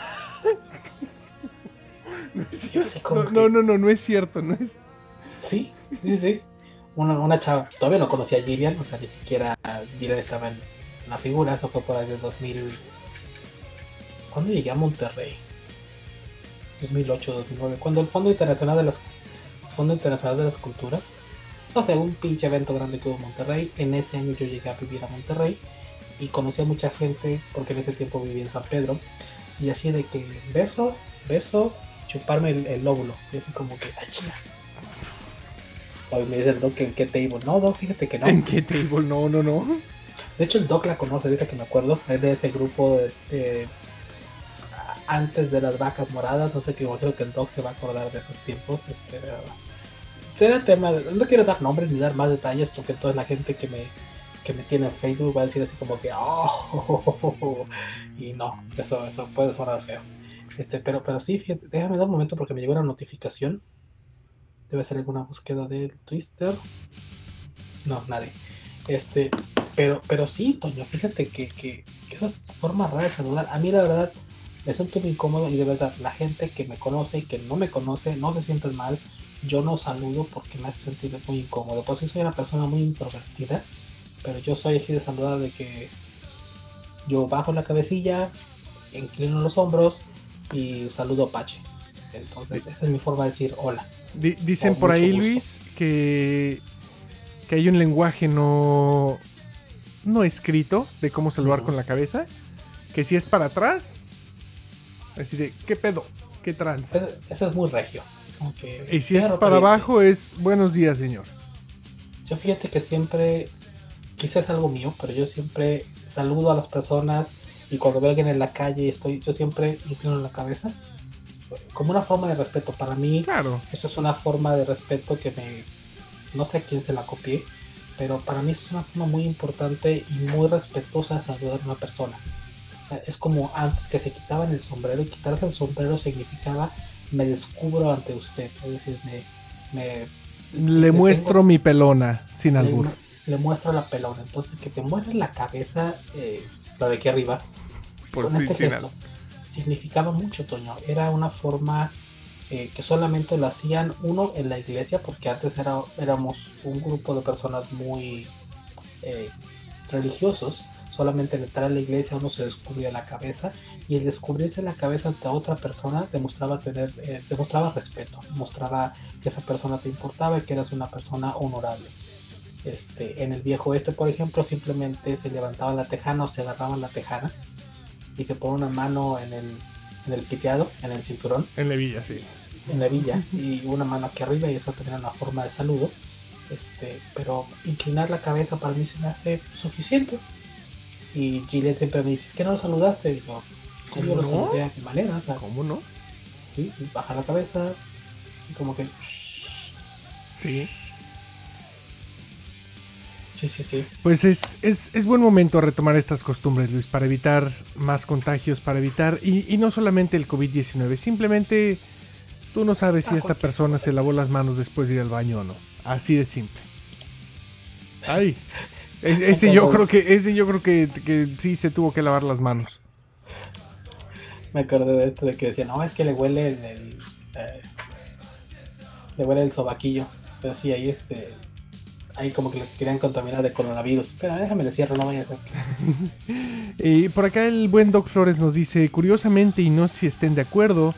no, no, no, no, es cierto, no es. Sí, sí, sí. Una, una chava, todavía no conocía a Gillian, o sea, ni siquiera Gillian estaba en la figura, eso fue por ahí del 2000 ¿Cuándo llegué a Monterrey? 2008, 2009. Cuando el Fondo Internacional de las Fondo Internacional de las Culturas, no sé, un pinche evento grande que hubo en Monterrey. En ese año yo llegué a vivir a Monterrey y conocí a mucha gente porque en ese tiempo vivía en San Pedro. Y así de que beso, beso, chuparme el, lóbulo. Y así como que, ay, china. Hoy me dice el doc en qué table. No, doc, fíjate que no. ¿En qué table? No, no, no. De hecho, el doc la conoce, ahorita que me acuerdo. Es de ese grupo de antes de las vacas moradas. No sé qué, creo que el Doc se va a acordar de esos tiempos. Este, será tema, no quiero dar nombres ni dar más detalles porque toda la gente que me, que me tiene en Facebook va a decir así como que, oh, y no, eso, eso puede sonar feo. Este, pero, pero sí, fíjate, déjame dar un momento porque me llegó una notificación. Debe ser alguna búsqueda del Twister. No, nadie. Este, pero, pero sí, Toño, fíjate que, que, que esas formas raras de saludar, a mí la verdad, me siento muy incómodo y de verdad la gente que me conoce y que no me conoce no se sienten mal. Yo no saludo porque me hace sentir muy incómodo. Por eso soy una persona muy introvertida, pero yo soy así de saludar de que yo bajo la cabecilla, inclino los hombros y saludo Pache. Entonces, esa es mi forma de decir hola. Dicen por ahí, Luis, que, que hay un lenguaje no, no escrito de cómo saludar con la cabeza. Que si es para atrás, Así de, ¿qué pedo? ¿Qué tranza? Eso, es muy regio. y si es para abajo es buenos días, señor. Yo fíjate que siempre, quizás es algo mío, pero yo siempre saludo a las personas y cuando veo a alguien en la calle estoy, yo siempre inclino la cabeza. Como una forma de respeto. Para mí, claro. eso es una forma de respeto que me. No sé quién se la copié, pero para mí es una forma muy importante y muy respetuosa de saludar a una persona es como antes que se quitaban el sombrero y quitarse el sombrero significaba me descubro ante usted. Es decir, me. le, muestro mi pelona, sin albur. Le, muestro la pelona. Entonces, que te muestres la cabeza, eh, la de aquí arriba, Por este gesto, significaba mucho, Toño. Era una forma eh, que solamente lo hacían uno en la iglesia, porque antes era, éramos un grupo de personas muy eh, religiosos solamente al entrar a la iglesia uno se descubría la cabeza y el descubrirse la cabeza ante otra persona demostraba tener eh, demostraba respeto mostraba que esa persona te importaba y que eras una persona honorable este en el viejo este por ejemplo simplemente se levantaba la tejana o se agarraba la tejana y se pone una mano en el en el piteado en el cinturón en la villa sí en la villa y una mano aquí arriba y eso tenía una forma de saludo este pero inclinar la cabeza para mí se me hace suficiente y Gillian siempre me dice, es que no lo saludaste. Y yo, ¿cómo lo saludé? ¿De qué manera? ¿Cómo no? Sí, baja la cabeza y como que... Sí. Sí, sí, sí. Pues es, es, es, buen momento retomar estas costumbres, Luis, para evitar más contagios, para evitar, y, y no solamente el COVID-19, simplemente tú no sabes si ah, esta persona se lavó las manos después de ir al baño o no. Así de simple. Ay. ese yo creo que ese yo creo que, sí se tuvo que lavar las manos. Me acordé de esto de que decía, no, es que le huele el, eh, le huele el sobaquillo. Pero sí, ahí este ahí como que le querían contaminar de coronavirus. Pero déjame le cierro, no vaya a ser y por acá el buen Doc Flores nos dice, curiosamente, y no sé si estén de acuerdo,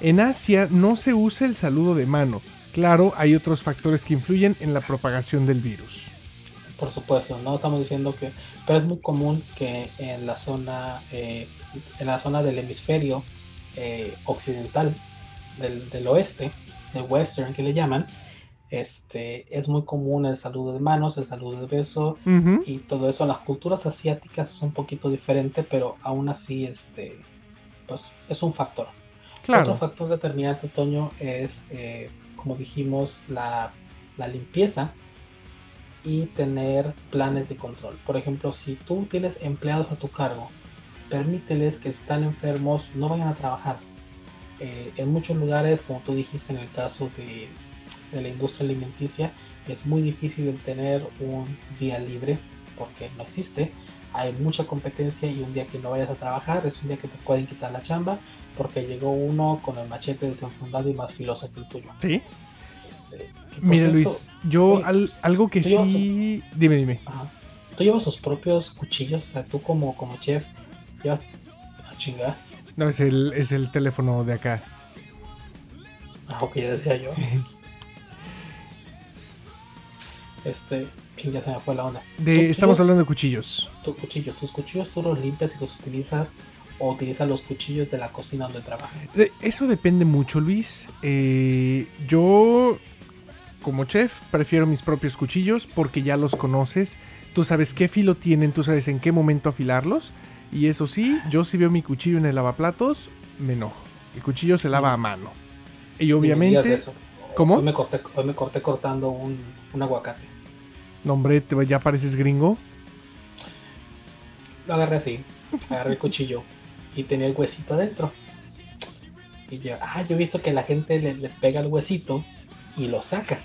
en Asia no se usa el saludo de mano. Claro, hay otros factores que influyen en la propagación del virus por supuesto, no estamos diciendo que, pero es muy común que en la zona, eh, en la zona del hemisferio eh, occidental del, del oeste, del western que le llaman, este, es muy común el saludo de manos, el saludo de beso Ujú. y todo eso. En las culturas asiáticas es un poquito diferente, pero aún así, este, pues es un factor. Claro. Otro factor determinante, Toño, es, eh, como dijimos, la, la limpieza y tener planes de control. Por ejemplo, si tú tienes empleados a tu cargo, permíteles que si están enfermos no vayan a trabajar. Eh, en muchos lugares, como tú dijiste en el caso de, de la industria alimenticia, es muy difícil el tener un día libre porque no existe. Hay mucha competencia y un día que no vayas a trabajar es un día que te pueden quitar la chamba porque llegó uno con el machete desenfundado y más filoso que el tuyo. Sí. Este, Mira, cierto, Luis, yo oye, al- algo que sí. Dime, dime. ajá, tú llevas tus propios cuchillos, o sea, tú como, como chef llevas a chingar. No, es el, es el teléfono de acá. Ah, ok, ya decía yo. Este, chinga, se me fue la onda. De, ¿Tu estamos hablando de cuchillos. Tu cuchillo, tus cuchillos tú los limpias y los utilizas o utilizas los cuchillos de la cocina donde trabajas. De- eso depende mucho, Luis. Eh, yo, como chef, prefiero mis propios cuchillos porque ya los conoces. Tú sabes qué filo tienen, tú sabes en qué momento afilarlos. Y eso sí, yo si veo mi cuchillo en el lavaplatos, me enojo. El cuchillo se lava a mano. Y obviamente. ¿Cómo? Hoy me corté, hoy me corté cortando un, un aguacate. No, hombre, te- ya pareces gringo. Lo agarré así, agarré el cuchillo y tenía el huesito adentro. Y yo, ah, yo he visto que la gente le, le pega el huesito y lo saca.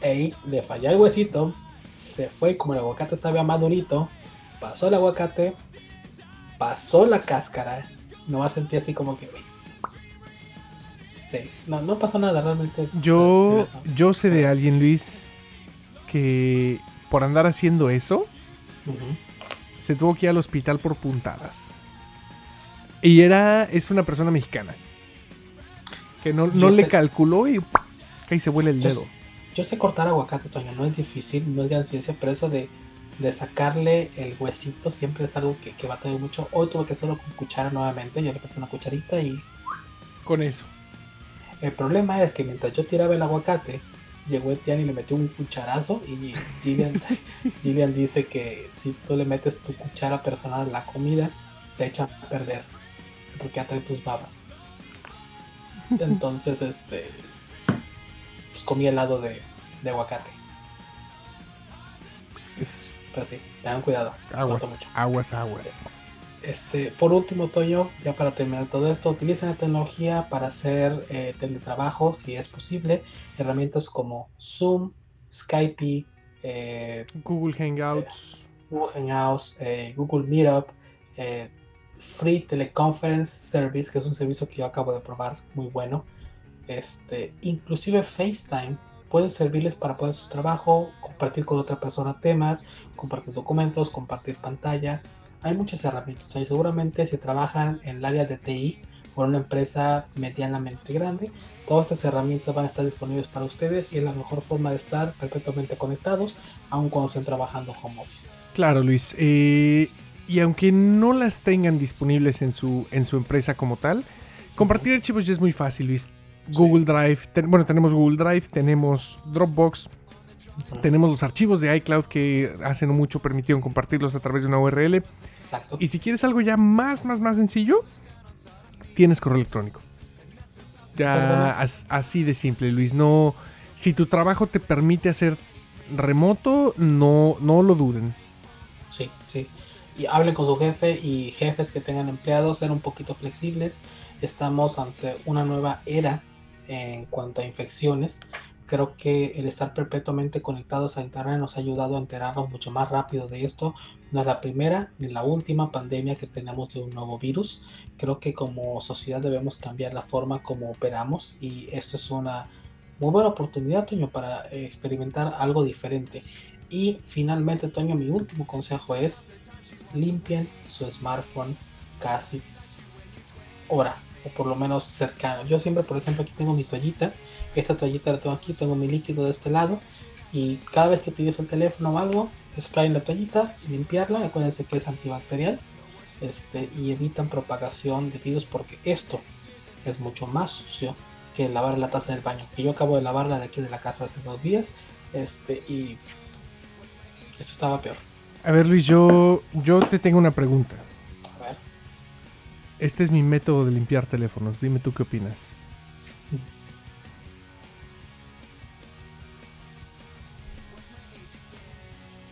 Ey, le falló el huesito, se fue, como el aguacate estaba madurito, pasó el aguacate, pasó la cáscara, no sentí así como que. Sí, no, no pasó nada realmente. Yo, Se- se- yo sé de alguien, Luis, que por andar haciendo eso, se tuvo que ir al hospital por puntadas. Y era, es una persona mexicana. Que no, no le sé- calculó y ahí se vuela el Yo dedo. Yo sé cortar aguacate, Toño, no es difícil, no es gran ciencia, pero eso de, de sacarle el huesito siempre es algo que, que batalla mucho. Hoy tuve que hacerlo con cuchara nuevamente, yo le puse una cucharita y Con eso. el problema es que mientras yo tiraba el aguacate, llegó el Tian y le metió un cucharazo y Gillian, Gillian dice que si tú le metes tu cuchara personal a la comida, se echa a perder porque atrae tus babas. Entonces, este, pues comí helado de, de aguacate. Pero sí, tengan cuidado. Aguas, mucho. aguas, aguas. Este, por último, Toño, ya para terminar todo esto, utilicen la tecnología para hacer eh, teletrabajo si es posible. Herramientas como Zoom, Skype, eh, Google Hangouts. Google Hangouts, eh, Google Meetup, eh, Free Teleconference Service, que es un servicio que yo acabo de probar, muy bueno. Este, inclusive FaceTime puede servirles para poder su trabajo, compartir con otra persona temas, compartir documentos, compartir pantalla. Hay muchas herramientas. y seguramente si trabajan en el área de TI en una empresa medianamente grande, todas estas herramientas van a estar disponibles para ustedes y es la mejor forma de estar perpetuamente conectados, aun cuando estén trabajando home office. Claro, Luis. eh, y aunque no las tengan disponibles en su, en su empresa como tal, compartir archivos ya es muy fácil, Luis. Google Drive, ten- bueno, tenemos Google Drive, tenemos Dropbox, tenemos los archivos de iCloud que hace no mucho permitieron compartirlos a través de una URL. Exacto. Y si quieres algo ya más, más, más sencillo, tienes correo electrónico. Ya as- así de simple, Luis. No, si tu trabajo te permite hacer remoto, no, no lo duden. Sí, sí. Y hablen con su jefe y jefes que tengan empleados, ser un poquito flexibles. Estamos ante una nueva era en cuanto a infecciones. Creo que el estar perpetuamente conectados a Internet nos ha ayudado a enterarnos mucho más rápido de esto. No es la primera ni la última pandemia que tenemos de un nuevo virus. Creo que como sociedad debemos cambiar la forma como operamos y esto es una muy buena oportunidad, Toño, para experimentar algo diferente. Y finalmente, Toño, mi último consejo es limpien su smartphone casi hora o por lo menos cercano. Yo siempre, por ejemplo, aquí tengo mi toallita. Esta toallita la tengo aquí, tengo mi líquido de este lado. Y cada vez que utilizo el teléfono o algo, spray en la toallita, limpiarla. Acuérdense que es antibacterial. Este, y evitan propagación de virus porque esto es mucho más sucio que lavar la taza del baño. Que yo acabo de lavarla de aquí de la casa hace dos días. Este, y eso estaba peor. A ver, Luis, yo, yo te tengo una pregunta. A ver. Este es mi método de limpiar teléfonos. Dime tú qué opinas.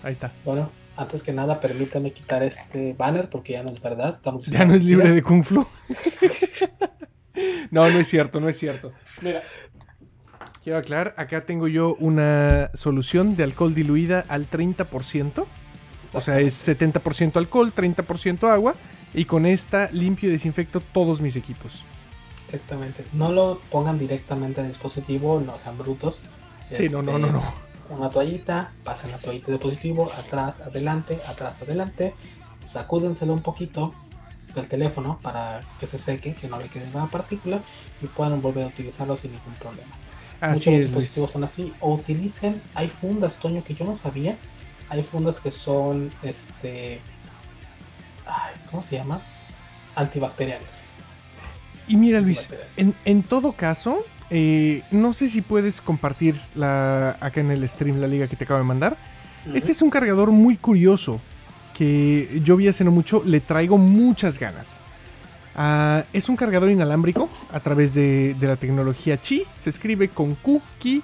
Ahí está. Bueno, antes que nada, permítame quitar este banner porque ya no es verdad. Estamos Ya no es libre de Kung Flu. no, no es cierto, no es cierto. Mira, quiero aclarar, acá tengo yo una solución de alcohol diluida al 30%. O sea, es 70% alcohol, 30% agua. Y con esta limpio y desinfecto todos mis equipos. Exactamente. No lo pongan directamente al dispositivo, no sean brutos. Sí, no, no, Este, no, no. Una toallita, pasen la toallita de positivo, atrás, adelante, atrás, adelante. Sacúdenselo un poquito del teléfono para que se seque, que no le quede nada partícula y puedan volver a utilizarlo sin ningún problema. Así Muchos es, Luis. dispositivos son así. O utilicen, hay fundas, Toño, que yo no sabía. Hay fundas que son, este, ay, ¿cómo se llama? Antibacteriales. Y mira, Luis, en, en todo caso, eh, no sé si puedes compartir la, acá en el stream la liga que te acabo de mandar. Este es un cargador muy curioso que yo vi hace no mucho, le traigo muchas ganas. Ah, es un cargador inalámbrico a través de, de la tecnología Qi, se escribe con Q, Qi,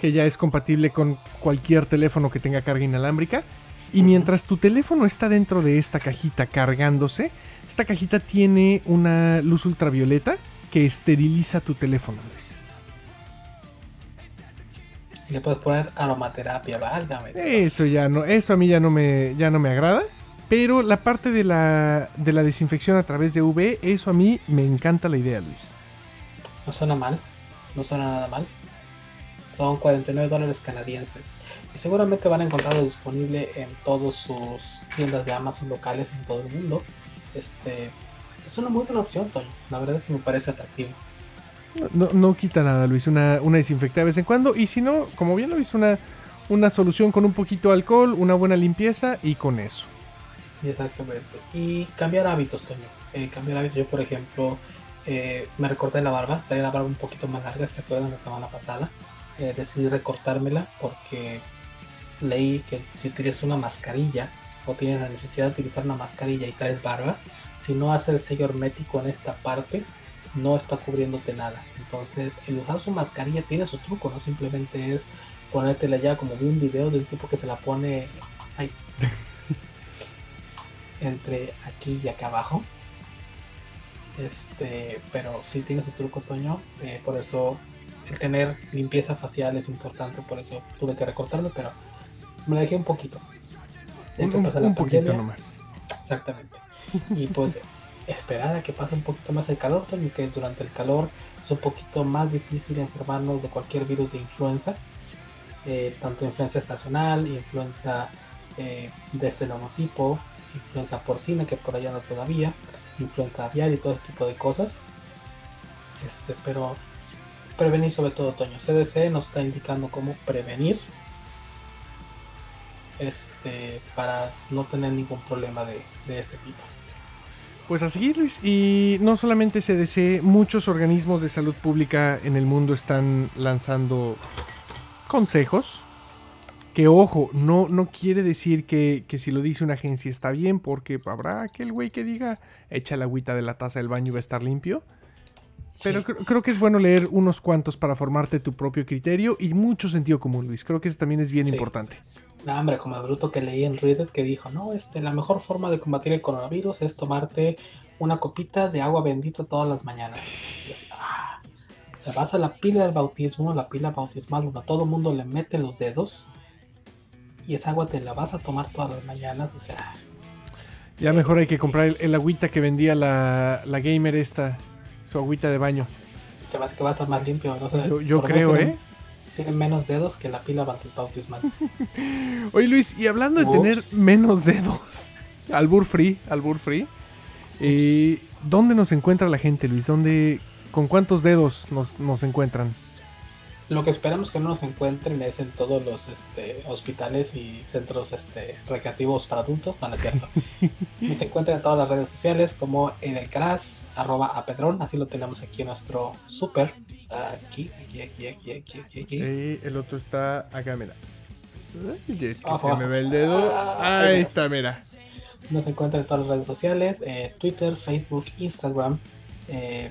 que ya es compatible con cualquier teléfono que tenga carga inalámbrica. Y mientras tu teléfono está dentro de esta cajita cargándose, esta cajita tiene una luz ultravioleta que esteriliza tu teléfono, Luis. Le puedes poner aromaterapia, válgame. Eso ya no, eso a mí ya no me, ya no me agrada. Pero la parte de la, de la desinfección a través de UV, eso a mí me encanta la idea, Luis. No suena mal, no suena nada mal. Son 49 dólares canadienses. Y seguramente van a encontrarlo disponible en todas sus tiendas de Amazon locales en todo el mundo. Este es una muy buena opción, Toño. La verdad es que me parece atractivo. No, no quita nada, Luis, una, una desinfectada de vez en cuando. Y si no, como bien lo hizo, una, una solución con un poquito de alcohol, una buena limpieza y con eso. Sí, exactamente. Y cambiar hábitos, Toño. Eh, cambiar hábitos. Yo, por ejemplo, eh, me recorté la barba. Tenía la barba un poquito más larga, se acuerdan la semana pasada. Eh, decidí recortármela porque leí que si utilizas una mascarilla o tienes la necesidad de utilizar una mascarilla y traes barba, si no hace el sello hermético en esta parte, no está cubriéndote nada. Entonces, el usar su mascarilla tiene su truco, no simplemente es ponértela ya como vi un video de un tipo que se la pone ay, entre aquí y acá abajo. Este, pero sí tiene su truco, Toño. eh, por eso el tener limpieza facial es importante. Por eso tuve que recortarme, pero me la dejé un poquito. Un, un- la poquito nomás. Exactamente. Y pues esperar a que pase un poquito más el calor, que durante el calor es un poquito más difícil enfermarnos de cualquier virus de influenza. eh, tanto influenza estacional, influenza eh, de este tipo, influenza porcina, que por allá no todavía, influenza aviar y todo ese tipo de cosas. Este, pero prevenir sobre todo otoño. CDC nos está indicando cómo prevenir este, para no tener ningún problema de, de este tipo. Pues a seguir, Luis. Y no solamente CDC, muchos organismos de salud pública en el mundo están lanzando consejos. Que ojo, no, no quiere decir que, que si lo dice una agencia está bien, porque habrá aquel güey que diga, echa la agüita de la taza del baño y va a estar limpio. Pero Sí. creo que es bueno leer unos cuantos para formarte tu propio criterio y mucho sentido común, Luis. Creo que eso también es bien Sí. importante. No, hombre, como el bruto que leí en Reddit que dijo, no, este, la mejor forma de combatir el coronavirus es tomarte una copita de agua bendita todas las mañanas. Así, ah, se basa la pila del bautismo, la pila bautismal donde todo el mundo le mete los dedos y esa agua te la vas a tomar todas las mañanas, o sea, Ya mejor hay que comprar el, el agüita que vendía la, la gamer esta, su agüita de baño. se va a estar más limpio, no sé. Yo, yo creo, ¿eh? Tiene menos dedos que la pila bautis- bautismal. Oye Luis, y hablando de tener menos dedos, albur free, albur free, eh, ¿dónde nos encuentra la gente, Luis? ¿Dónde, ¿Con cuántos dedos nos, nos encuentran? Lo que esperamos que no nos encuentren es en todos los este, hospitales y centros este, recreativos para adultos. No, no es cierto. nos encuentran en todas las redes sociales como en el caras, arroba a Pedrón. Así lo tenemos aquí en nuestro super. Aquí, aquí, aquí, aquí, aquí, aquí. aquí. Y el otro está acá, mira. Es que Ojo. se me ve el dedo. Ah, Ahí ahí está, mira. Nos encuentran en todas las redes sociales, eh, Twitter, Facebook, Instagram. eh,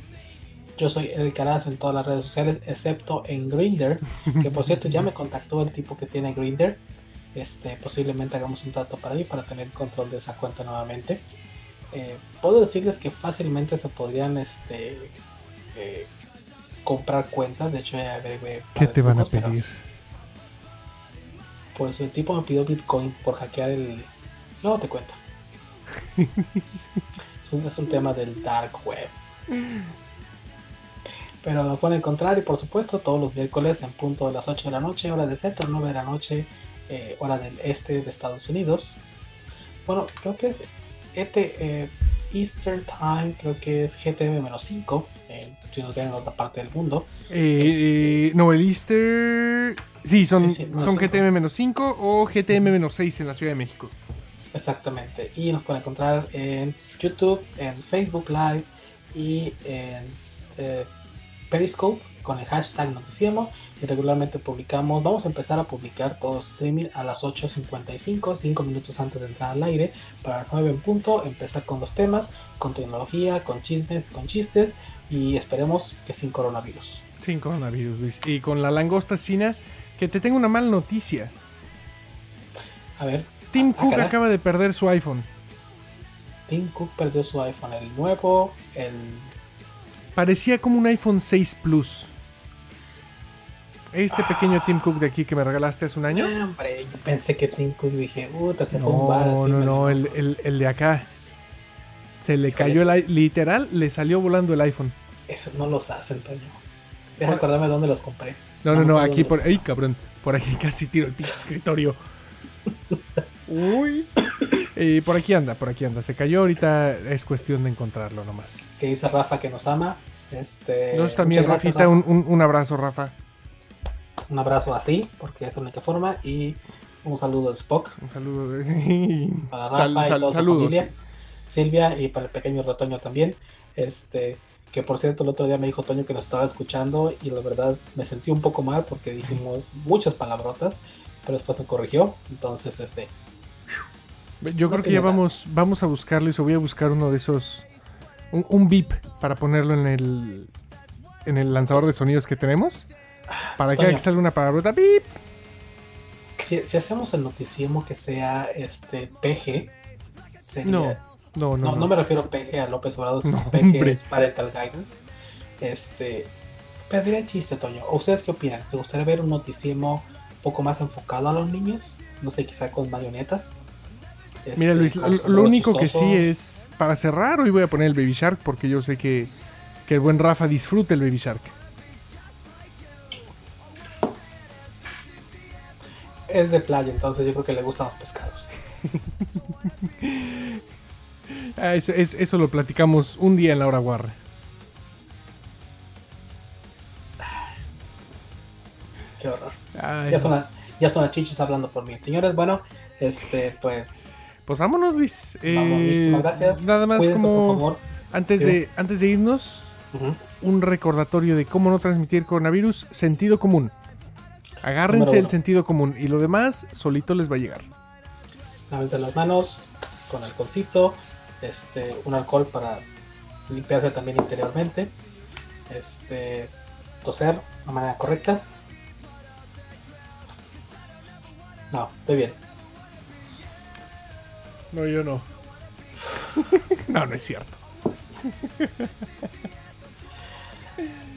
yo soy El Caraz en todas las redes sociales, excepto en Grinder, que por cierto ya me contactó el tipo que tiene Grinder. Este, posiblemente hagamos un trato para ahí para tener control de esa cuenta nuevamente. Eh, puedo decirles que fácilmente se podrían este, eh, comprar cuentas. De hecho, ya averigüé ¿Qué te van a pedir? Pues el tipo me pidió Bitcoin por hackear el. No te cuento. es, un, es un tema del dark web. Pero pueden encontrar y por supuesto todos los miércoles en punto de las 8 de la noche, hora de centro, 9 de la noche, eh, hora del este de Estados Unidos. Bueno, creo que es ET, eh, Eastern Time, creo que es GTM-5, eh, si nos ven en otra parte del mundo. Eh, eh, no, el Easter. Sí, son, Sí, sí, son cinco. GTM-5 o GTM-6 en la Ciudad de México. Exactamente. Y nos pueden encontrar en YouTube, en Facebook Live y en eh, Periscope con el hashtag Noticiemo. Y regularmente publicamos, vamos a empezar a publicar todo streaming a las 8.55, 5 minutos antes de entrar al aire, para las 9 en punto, empezar con los temas, con tecnología, con chismes, con chistes y esperemos que sin coronavirus. Sin coronavirus, Luis. Y con la langosta Sina, que te tengo una mala noticia. A ver, Tim Cook acaba de perder su iPhone. Tim Cook perdió su iPhone, el nuevo, el Parecía como un iPhone 6 Plus. Este pequeño Tim Cook de aquí que me regalaste hace un año. Ah, Hombre, yo pensé que Tim Cook dije, puta, se fue a un bar. No, no, no, el, el- el de acá. Se le cayó el literal, le salió volando el iPhone. Eso no los hacen, Toño. Deja acordarme dónde los compré. No, no, No no, aquí por. los ¡Ay, compré. cabrón! Por aquí casi tiro el pinche escritorio. Uy. Eh, por aquí anda, por aquí anda. Se cayó, ahorita es cuestión de encontrarlo nomás. Que dice Rafa que nos ama. Este, Nos también, gracias, Rafita, Rafa. un, un- abrazo, Rafa. Un abrazo así, porque es la única forma. Y un saludo de Spock Un saludo. para Rafa Sal- y toda su familia. Silvia y para el pequeño retoño también. Este, que por cierto, el otro día me dijo Toño que nos estaba escuchando y la verdad me sentí un poco mal porque dijimos muchas palabrotas, pero después me corrigió. Entonces, este, Yo No creo que ya nada. vamos, vamos a buscarlo y se voy a buscar uno de esos. Un, un beep para ponerlo en el. En el lanzador de sonidos que tenemos. Para que salga una palabrota. ¡Beep! si, si hacemos el noticiemo que sea este PG, sería, No, no, no. No, no me refiero PG a López Obrador, sino No, PG hombre. es Parental Guidance. Este. Pediría chiste, Toño. ¿O ¿Ustedes qué opinan? ¿Te gustaría ver un noticiemo un poco más enfocado a los niños? No sé, quizá con marionetas. Este, Mira, Luis, con lo, único que sí es. Para cerrar, hoy voy a poner el Baby Shark porque yo sé que, que el buen Rafa disfruta el Baby Shark. Es de playa, entonces yo creo que le gustan los pescados. Ah, eso, es- eso lo platicamos un día en la hora guarra. Qué horror. Ay, ya son las chichis hablando por mí. Señores, bueno, este, pues. Pues vámonos, Luis. Vamos, Eh, muchísimas gracias. Nada más Cuídense, como. Antes de, antes de irnos, un recordatorio de cómo no transmitir coronavirus, sentido común. Agárrense el sentido común y lo demás solito les va a llegar. lávense las manos con alcoholcito, este, un alcohol para limpiarse también interiormente, este, toser de la manera correcta. No, estoy bien. No, yo no. no, no es cierto.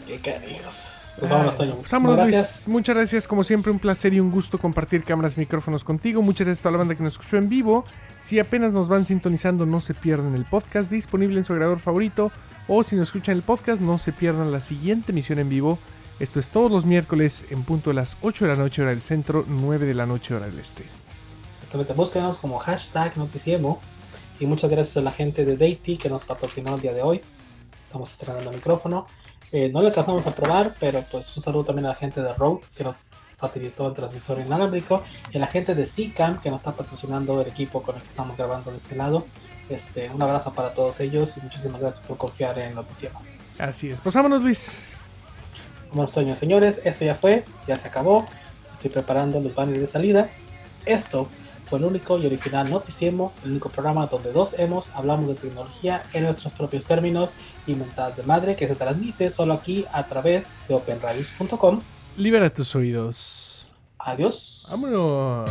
Qué canijos. Pues vámonos, Toño. Vámonos, gracias. Luis. Muchas gracias, como siempre, un placer y un gusto compartir cámaras y micrófonos contigo. Muchas gracias a toda la banda que nos escuchó en vivo. Si apenas nos van sintonizando, no se pierdan el podcast disponible en su agregador favorito. O si nos escuchan el podcast, no se pierdan la siguiente emisión en vivo. Esto es todos los miércoles en punto de las 8 de la noche hora del centro, 9 de la noche hora del este. Búsquenos como hashtag Noticiemo. Y muchas gracias a la gente de Deity que nos patrocinó el día de hoy. Estamos estrenando el micrófono. Eh, no le alcanzamos a probar, pero pues un saludo también a la gente de Road que nos facilitó el transmisor inalámbrico y a la gente de CCAM que nos está patrocinando el equipo con el que estamos grabando de este lado. Este, un abrazo para todos ellos y muchísimas gracias por confiar en Noticiero. Así es. Pues vámonos, Luis. Vámonos, Toño, señores. Eso ya fue, ya se acabó. Estoy preparando los banners de salida. Esto fue el único y original Noticiemo, el único programa donde dos hemos hablamos de tecnología en nuestros propios términos y mentadas de madre que se transmite solo aquí a través de openradios.com. Libera tus oídos. Adiós. Vámonos.